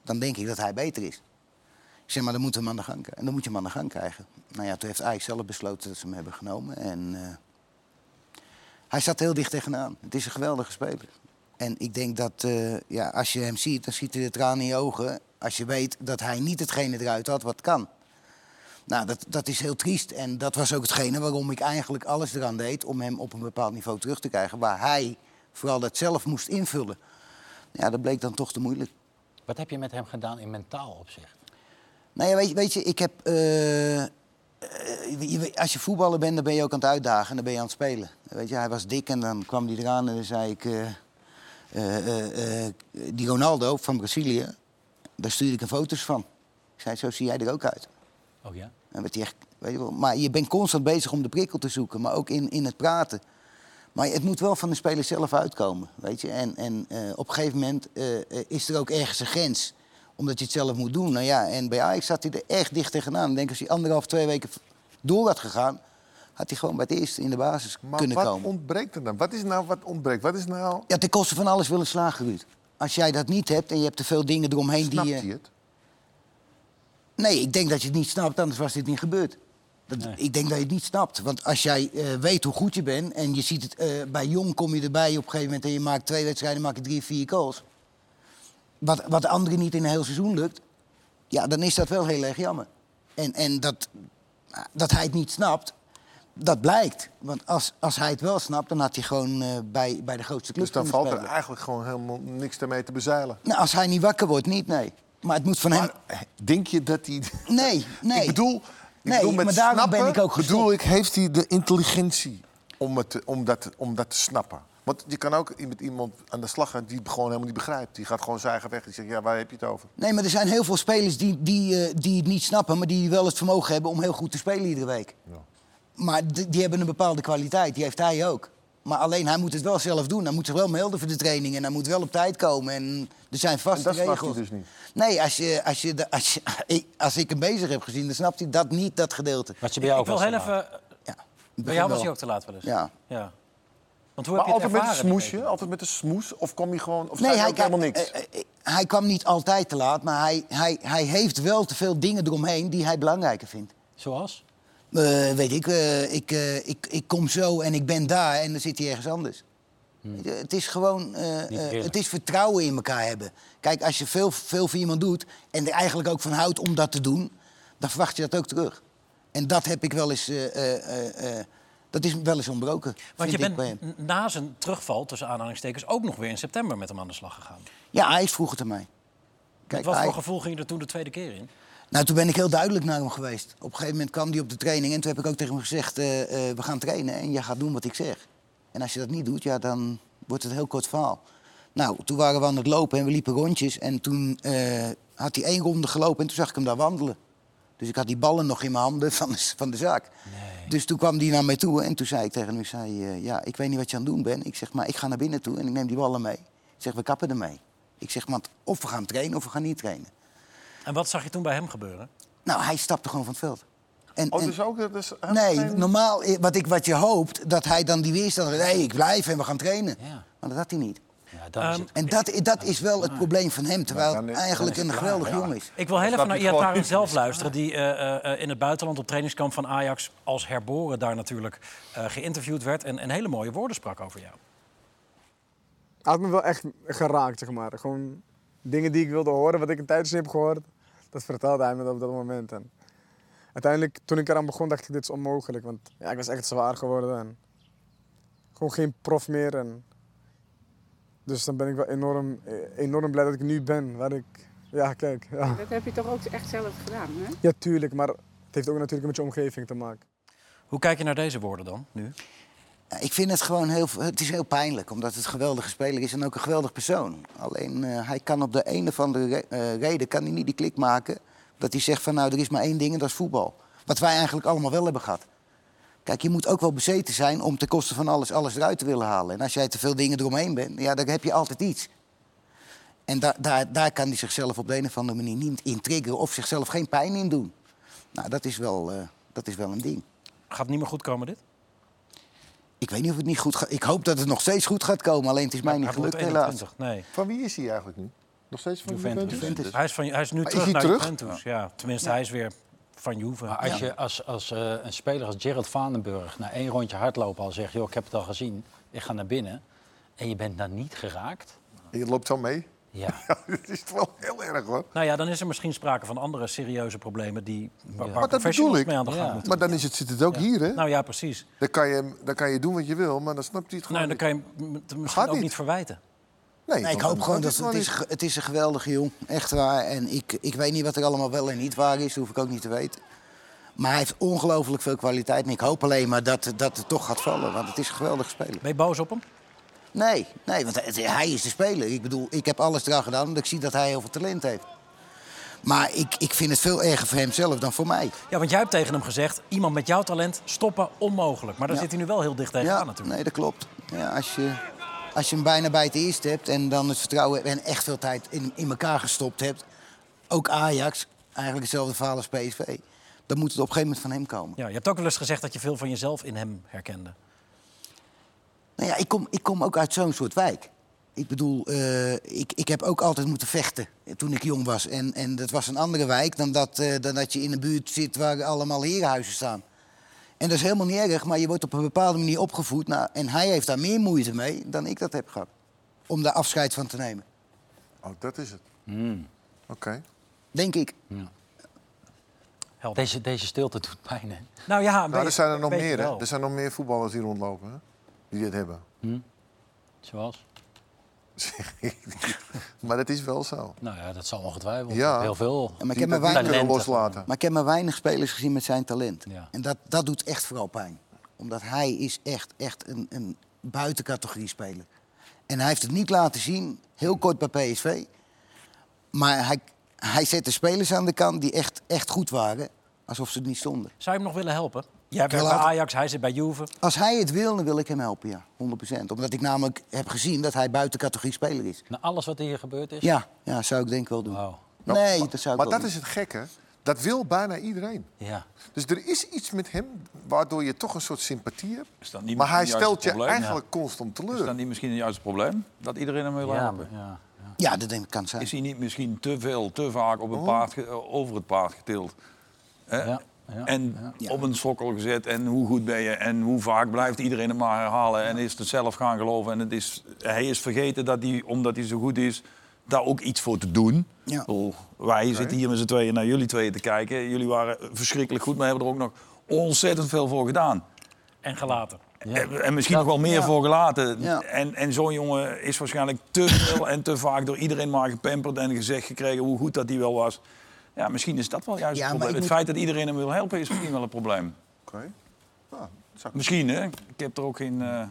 dan denk ik dat hij beter is. Ik zeg, maar dan moeten we hem aan de gang krijgen. En dan moet je hem aan de gang krijgen. Nou ja, toen heeft Ajax zelf besloten dat ze hem hebben genomen. En hij zat heel dicht tegenaan. Het is een geweldige speler. En ik denk dat eh, ja, als je hem ziet, dan ziet hij de tranen in je ogen. Als je weet dat hij niet hetgene eruit had wat kan. Nou, dat, dat is heel triest. En dat was ook hetgene waarom ik eigenlijk alles eraan deed... om hem op een bepaald niveau terug te krijgen. Waar hij vooral dat zelf moest invullen. Ja, dat bleek dan toch te moeilijk. Wat heb je met hem gedaan in mentaal opzicht? Nou ja, weet je, weet je ik heb... eh, eh, als je voetballer bent, dan ben je ook aan het uitdagen en dan ben je aan het spelen. Weet je, hij was dik en dan kwam hij eraan en dan zei ik... die Ronaldo van Brazilië, daar stuurde ik een foto's van. Ik zei, zo zie jij er ook uit. Oh ja? En werd hij echt, weet je wel, maar je bent constant bezig om de prikkel te zoeken, maar ook in, in het praten. Maar het moet wel van de speler zelf uitkomen, weet je. En, en eh, op een gegeven moment eh, eh, is er ook ergens een grens. Omdat je het zelf moet doen. Nou ja, en bij Ajax zat hij er echt dicht tegenaan. Ik denk als hij anderhalf, twee weken door had gegaan... had hij gewoon bij het eerste in de basis Maar kunnen wat komen. ontbreekt er dan? Wat is nou wat ontbreekt? Wat is nou... Ja, ten koste van alles willen slagen, Ruud. Als jij dat niet hebt en je hebt te veel dingen eromheen Snapt die... hij je- het? Nee, ik denk dat je het niet snapt, anders was dit niet gebeurd. Dat, Ik denk dat je het niet snapt. Want als jij eh, weet hoe goed je bent en je ziet het eh, bij Jong kom je erbij op een gegeven moment en je maakt twee wedstrijden, maak je drie, vier goals. Wat, wat de anderen niet in een heel seizoen lukt, ja, dan is dat wel heel erg jammer. En, en dat, dat hij het niet snapt, dat blijkt. Want als, als hij het wel snapt, dan had hij gewoon eh, bij, bij de grootste club Dus dan valt er eigenlijk gewoon helemaal niks ermee te bezeilen. Nou, als hij niet wakker wordt, niet, nee. Maar het moet van hem... Maar eh, denk je dat hij... Nee, nee. Ik bedoel, ik Nee, bedoel met maar daarom snappen, ben ik ook bedoel gestopt. ik, heeft hij de intelligentie om, het, om, dat, om dat te snappen? Want je kan ook met iemand aan de slag gaan die gewoon helemaal niet begrijpt. Die gaat gewoon zijn eigen weg. Die zegt, ja, waar heb je het over? Nee, maar er zijn heel veel spelers die, die, eh, die het niet snappen, maar die wel het vermogen hebben om heel goed te spelen iedere week. Maar die, die hebben een bepaalde kwaliteit, die heeft hij ook. Maar alleen hij moet het wel zelf doen. Hij moet zich wel melden voor de training en hij moet wel op tijd komen. En er zijn En vaste dat snapt regels. hij dus niet. Nee, als, je, als, je, als, je, ik- als ik hem bezig heb gezien, dan snapt hij dat niet, dat gedeelte. Wat je bij jou Ik ook wil heel even... Ja, Bij jou was hij ook te laat wel eens. Ja. ja. Want hoe Maar heb je het altijd met een smoesje? Altijd met een smoes? Of kom je gewoon... Of Nee, hij helemaal kwam- niks? eh, eh, eh, hij kwam niet altijd te laat, maar hij, hij, hij heeft wel te veel dingen eromheen die hij belangrijker vindt. Zoals? Eh, weet ik, eh, ik, eh, ik, ik kom zo en ik ben daar en dan zit hij ergens anders. Je, Het is gewoon, het is vertrouwen in elkaar hebben. Kijk, als je veel, veel voor iemand doet en er eigenlijk ook van houdt om dat te doen, dan verwacht je dat ook terug. En dat heb ik wel eens, eh, eh, eh, eh, dat is wel eens ontbroken. Want je bent na zijn terugval, tussen aanhalingstekens, ook nog weer in september met hem aan de slag gegaan. Ja, hij is vroeger te mij. Met wat hij- voor gevoel ging je er toen de tweede keer in? Nou, toen ben ik heel duidelijk naar hem geweest. Op een gegeven moment kwam hij op de training en toen heb ik ook tegen hem gezegd: eh, eh, we gaan trainen en jij gaat doen wat ik zeg. En als je dat niet doet, ja, dan wordt het een heel kort verhaal. Nou, toen waren we aan het lopen en we liepen rondjes en toen eh, had hij één ronde gelopen en toen zag ik hem daar wandelen. Dus ik had die ballen nog in mijn handen van de, van de zaak. Dus toen kwam hij naar mij toe en toen zei ik tegen hem, ik zei, ja, ik weet niet wat je aan het doen bent. Ik zeg, maar ik ga naar binnen toe en ik neem die ballen mee. Ik zeg, we kappen ermee. Ik zeg, want of we gaan trainen of we gaan niet trainen. En wat zag je toen bij hem gebeuren? Nou, hij stapte gewoon van het veld. En, Oh, en- dus ook... dat is nee, geen- normaal, eh, wat, ik, wat je hoopt, dat hij dan die weerstand... Nee, ik blijf en we gaan trainen. Ja. Maar dat had hij niet. Ja, Ehm, het- En dat, dat is wel het probleem van hem, terwijl het is- eigenlijk een geweldig jongen is. Ik wil heel even naar Iataren zelf luisteren... die eh, eh, in het buitenland op trainingskamp van Ajax als herboren daar natuurlijk eh, geïnterviewd werd... en, en hele mooie woorden sprak over jou. Hij had me wel echt geraakt, zeg maar. Gewoon dingen die ik wilde horen, wat ik een tijdens heb gehoord, dat vertelde hij me op dat moment. En uiteindelijk, toen ik eraan begon, dacht ik, dit is onmogelijk. Want ja, ik was echt zwaar geworden en gewoon geen prof meer. En dus dan ben ik wel enorm, enorm blij dat ik nu ben waar ik... Ja, kijk. Ja. Dat heb je toch ook echt zelf gedaan, hè? ja, tuurlijk, maar het heeft ook natuurlijk met je omgeving te maken. Hoe kijk je naar deze woorden dan, nu? Ik vind het gewoon heel, het is heel pijnlijk, omdat het een geweldige speler is en ook een geweldig persoon. Alleen eh, hij kan op de een of andere re- eh, reden kan hij niet die klik maken dat hij zegt van nou er is maar één ding en dat is voetbal. Wat wij eigenlijk allemaal wel hebben gehad. Kijk, je moet ook wel bezeten zijn om ten koste van alles alles eruit te willen halen. En als jij te veel dingen eromheen bent, ja, dan heb je altijd iets. En daar daar, daar kan hij zichzelf op de een of andere manier niet in triggeren of zichzelf geen pijn in doen. Nou, dat is wel, eh, dat is wel een ding. Gaat het niet meer goed komen, dit? Ik weet niet of het niet goed gaat. Ik hoop dat het nog steeds goed gaat komen. Alleen het is mij niet gelukt, helaas. 21, Nee. Van wie is hij eigenlijk nu? Nog steeds van Juventus. Juventus? Hij is, van, hij is nu Maar is terug hij naar terug? Juventus. Ja. Tenminste, hij is weer van Juve. Maar als je als, als eh, een speler als Gerald Vandenburg na één rondje hardlopen al zegt... joh, ik heb het al gezien, ik ga naar binnen... en je bent dan niet geraakt... Je loopt zo mee. Ja, Ja, dat is wel heel erg hoor. Nou ja, dan is er misschien sprake van andere serieuze problemen... Die, waar, waar Maar dat bedoel ik. mee aan de gang Ja. moeten. Maar dan is het, zit het ook hier, hè? Nou ja, precies. Dan, kan je, dan kan je doen wat je wil, maar dan snapt hij het gewoon Nou, dan niet. kan je hem misschien Gaat ook niet. niet verwijten. Nee, Nee, ik hoop gewoon dat het het is, het is een geweldige jong. Echt waar. En ik, ik weet niet wat er allemaal wel en niet waar is. Dat hoef ik ook niet te weten. Maar hij heeft ongelooflijk veel kwaliteit. En ik hoop alleen maar dat, dat het toch gaat vallen. Want het is een geweldige speler. Ben je boos op hem? Nee, nee want hij, hij is de speler. Ik bedoel, ik heb alles eraan gedaan omdat ik zie dat hij heel veel talent heeft. Maar ik, ik vind het veel erger voor hem zelf dan voor mij. Ja, want jij hebt tegen hem gezegd... iemand met jouw talent stoppen onmogelijk. Maar daar Ja. zit hij nu wel heel dicht tegenaan Ja, natuurlijk. nee, dat klopt. Ja, als, je, als je hem bijna bij het eerst hebt en dan het vertrouwen en echt veel tijd in, in elkaar gestopt hebt... ook Ajax, eigenlijk hetzelfde verhaal als PSV... dan moet het op een gegeven moment van hem komen. Ja, je hebt ook wel eens gezegd dat je veel van jezelf in hem herkende. Nou ja, ik kom, ik kom ook uit zo'n soort wijk. Ik bedoel, eh, ik, ik heb ook altijd moeten vechten toen ik jong was. En, en dat was een andere wijk dan dat, eh, dan dat je in een buurt zit waar allemaal herenhuizen staan. En dat is helemaal niet erg, maar je wordt op een bepaalde manier opgevoed. Nou, en hij heeft daar meer moeite mee dan ik dat heb gehad. Om daar afscheid van te nemen. Oh, dat is het. Hmm. Oké. Denk ik. Deze, deze stilte doet pijn, hè? Nou ja, Nou, er zijn er nog meer, hè? Er zijn nog meer voetballers die rondlopen, hè? Die dit hebben. Zoals? maar dat is wel zo. Nou ja, dat zal ongetwijfeld. Ja. Heel veel. Ja, maar ik heb maar weinig, loslaten. maar ik heb maar weinig spelers gezien met zijn talent. Ja. En dat, dat doet echt vooral pijn. Omdat hij is echt, echt een, een buitencategorie speler. En hij heeft het niet laten zien, heel kort bij PSV. Maar hij, hij zette spelers aan de kant die echt, echt goed waren. Alsof ze er niet stonden. Zou je hem nog willen helpen? Jij bent bij Ajax, hij zit bij Juve. Als hij het wil, dan wil ik hem helpen, ja. 100%. Omdat ik namelijk heb gezien dat hij buitencategorie speler is. Na alles wat hier gebeurd is? Ja, ja zou ik denk ik wel doen. Wauw. Nee, dat zou ik Maar wel dat doen. is het gekke. Dat wil bijna iedereen. Ja. Dus er is iets met hem waardoor je toch een soort sympathie hebt. Is dat niet Maar hij stelt je probleem? eigenlijk constant Is teleur. dat niet misschien juist het probleem? Dat iedereen hem wil Ja, helpen? ja. Ja, dat denk ik kan zijn. Is hij niet misschien te veel, te vaak op een Oh. paard, ge- over het paard getild? Ja, ja, en ja. op een sokkel gezet en hoe goed ben je en hoe vaak blijft iedereen het maar herhalen en is het zelf gaan geloven en het is, hij is vergeten dat hij, omdat hij zo goed is, daar ook iets voor te doen. Ja. Bedoel, wij zitten hier met z'n tweeën naar jullie tweeën te kijken. Jullie waren verschrikkelijk goed, maar hebben er ook nog ontzettend veel voor gedaan. En gelaten. En, en misschien nog wel meer voor gelaten. Ja. En, en zo'n jongen is waarschijnlijk te veel en te vaak door iedereen maar gepamperd en gezegd gekregen hoe goed dat hij wel was. Ja, misschien is dat wel juist Ja, het probleem. Het moet- feit dat iedereen hem wil helpen is misschien wel een probleem. Oké. Nou, ik- Misschien, hè? Ik heb er ook geen eh,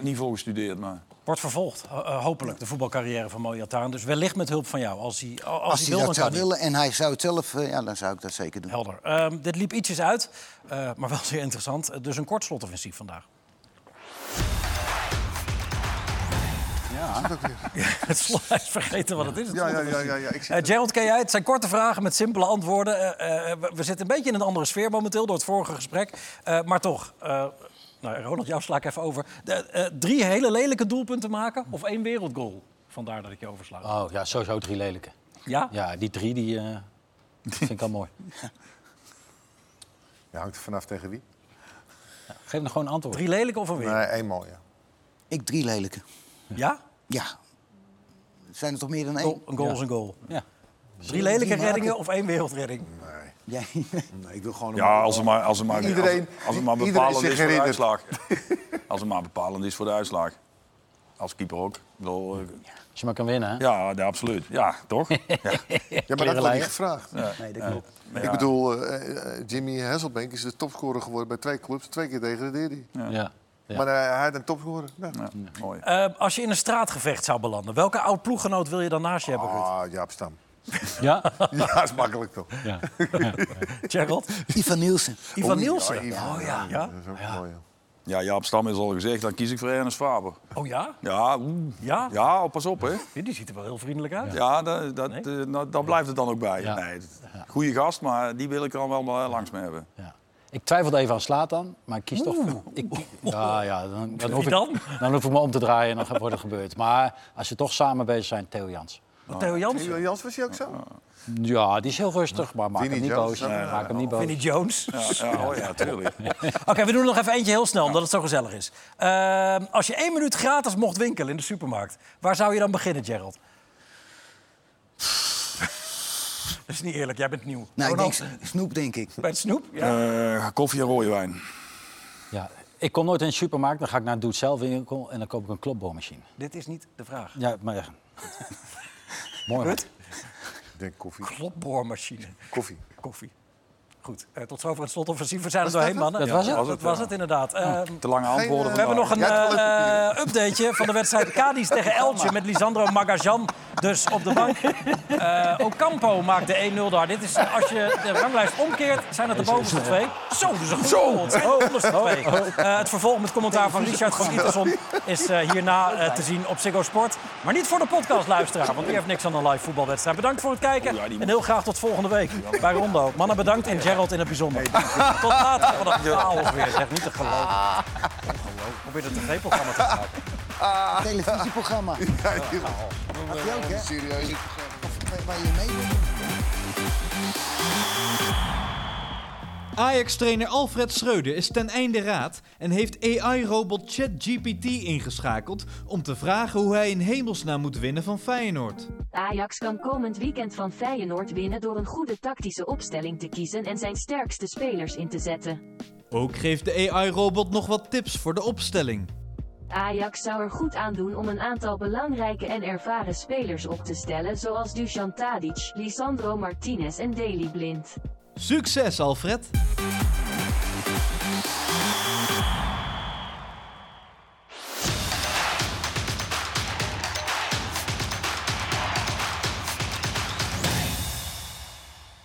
niet voor gestudeerd, maar... Wordt vervolgd, eh, hopelijk, de voetbalcarrière van Moyataan. Dus wellicht met hulp van jou. Als hij, als Als hij dat zou willen en hij zou het zelf, eh, ja, dan zou ik dat zeker doen. Helder. Ehm, dit liep ietsjes uit, eh, maar wel zeer interessant. Dus een kort slotoffensief vandaag. Het slot, hij is vergeten wat het is. het Ja, ja, ja, ja, ja, ik zie Eh. Gerald, ken jij het? Het zijn korte vragen met simpele antwoorden. Eh, eh, we, we zitten een beetje in een andere sfeer momenteel door het vorige gesprek. Eh, maar toch, eh, nou, Ronald, jou sla ik even over. De, eh, drie hele lelijke doelpunten maken of één wereldgoal? Vandaar dat ik je oversla. Oh ja, sowieso drie lelijke. Ja? Ja, die drie die, eh, vind ik al mooi. Ja, hangt er vanaf tegen wie? Geef nog gewoon een antwoord. Drie lelijke of een weer? Nee, één mooie. Ik drie lelijke. Ja? Ja. Zijn er toch meer dan één? Goal, een goal is een goal. Ja. Drie lelijke reddingen of één wereldredding? Jij? Nee, ik wil gewoon... Ja, als het maar, als het maar, Iedereen- als, als het maar bepalend is voor de uitslag. Als het maar bepalend is voor de uitslag. Als keeper ook. Bedoel, eh, Als je maar kan winnen, hè? ja, ja, absoluut. Ja, toch? Ja. Ja, maar dat wordt Klerenlijn. niet gevraagd. Nee, dat klopt. Ik ja, bedoel, eh, eh, Jimmy Hasselbank is de topscorer geworden bij twee clubs. Twee keer degradeerde hij. Ja. Ja. Maar eh, hij had een topscorer. Ja. ja, mooi. Eh, als je in een straatgevecht zou belanden, welke oud ploeggenoot wil je dan naast je hebben? Ah, Jaap Stam. Ja? Ja, is makkelijk toch? ja. Gerald? Ivan Nielsen. Ivan Oh, ja, Nielsen? Ivan, Oh ja. ja. Dat is ook mooi. ja. Ja, Jaap Stam is al gezegd, dan kies ik voor Ernest Faber. Oh ja? Ja. Ja? ja, pas op hè. Die ziet er wel heel vriendelijk uit. Ja, dat, eh, nou, daar blijft het dan ook bij. Ja. Nee, goede gast, maar die wil ik er al wel langs mee hebben. ja. Ik twijfelde even aan Slatan, maar ik kies toch... Ik, ja, ja, dan, dan, hoef? Ik, dan hoef ik me om te draaien en dan wordt het gebeurd. Maar als je toch samen bezig zijn, Theo Jans. Theo Jansen? Theo Jans was hij ook zo? Ja, die is heel rustig, maar maak hem niet Jones, boos. ja. Maak hem niet boos. Vinnie Jones. Ja, ja, oh ja, tuurlijk. Oké, we doen er nog even eentje heel snel, omdat het zo gezellig is. Eh, als je één minuut gratis mocht winkelen in de supermarkt, waar zou je dan beginnen, Gerald? Dat is niet eerlijk, jij bent nieuw. Nou, ik Ronald, denk Snoep, denk ik. Bij het snoep? Ja. Eh, koffie en rode wijn. Ja, ik kom nooit in de supermarkt, dan ga ik naar een doe-het-zelf winkel en dan koop ik een klopboormachine. Dit is niet de vraag. Ja, maar... Mooi. Ruud? Ik denk koffie. Klopboormachine. Koffie. Koffie. Goed, eh, tot zover het slotoffensief. We zijn er doorheen, mannen. Dat was het? Ja, dat het, was ja. het inderdaad. Eh, Te lange antwoorden. We hebben nog een eh, updateje van de wedstrijd Cadiz tegen Elche met Lisandro Magajan. Dus op de bank. Eh, Ocampo maakt de 1-0 daar. Dit is, eh, als je de ranglijst omkeert, zijn het de bovenste twee. Zo, dus een goal. Het zijn de onderste twee. Eh, het vervolg met commentaar van Richard van Iterson is eh, hierna eh, te zien op Ziggo Sport. Maar niet voor de podcastluisteraar, want die heeft niks aan een live voetbalwedstrijd. Bedankt voor het kijken en heel graag tot volgende week bij Rondo. Mannen, bedankt en Gerald in het bijzonder. Tot later. Wat een chaos weer, zeg. Niet te geloven. Probeer het tv-programma te maken. Televisieprogramma. Ja, joh. Had je ook, hè? Serieus. Of waar je mee doet. Ajax-trainer Alfred Schreuder is ten einde raad en heeft AI-robot ChatGPT ingeschakeld om te vragen hoe hij in hemelsnaam moet winnen van Feyenoord. Ajax kan komend weekend van Feyenoord winnen door een goede tactische opstelling te kiezen en zijn sterkste spelers in te zetten. Ook geeft de AI-robot nog wat tips voor de opstelling. Ajax zou er goed aan doen om een aantal belangrijke en ervaren spelers op te stellen, zoals Dusan Tadic, Lisandro Martinez en Daley Blind. Succes, Alfred!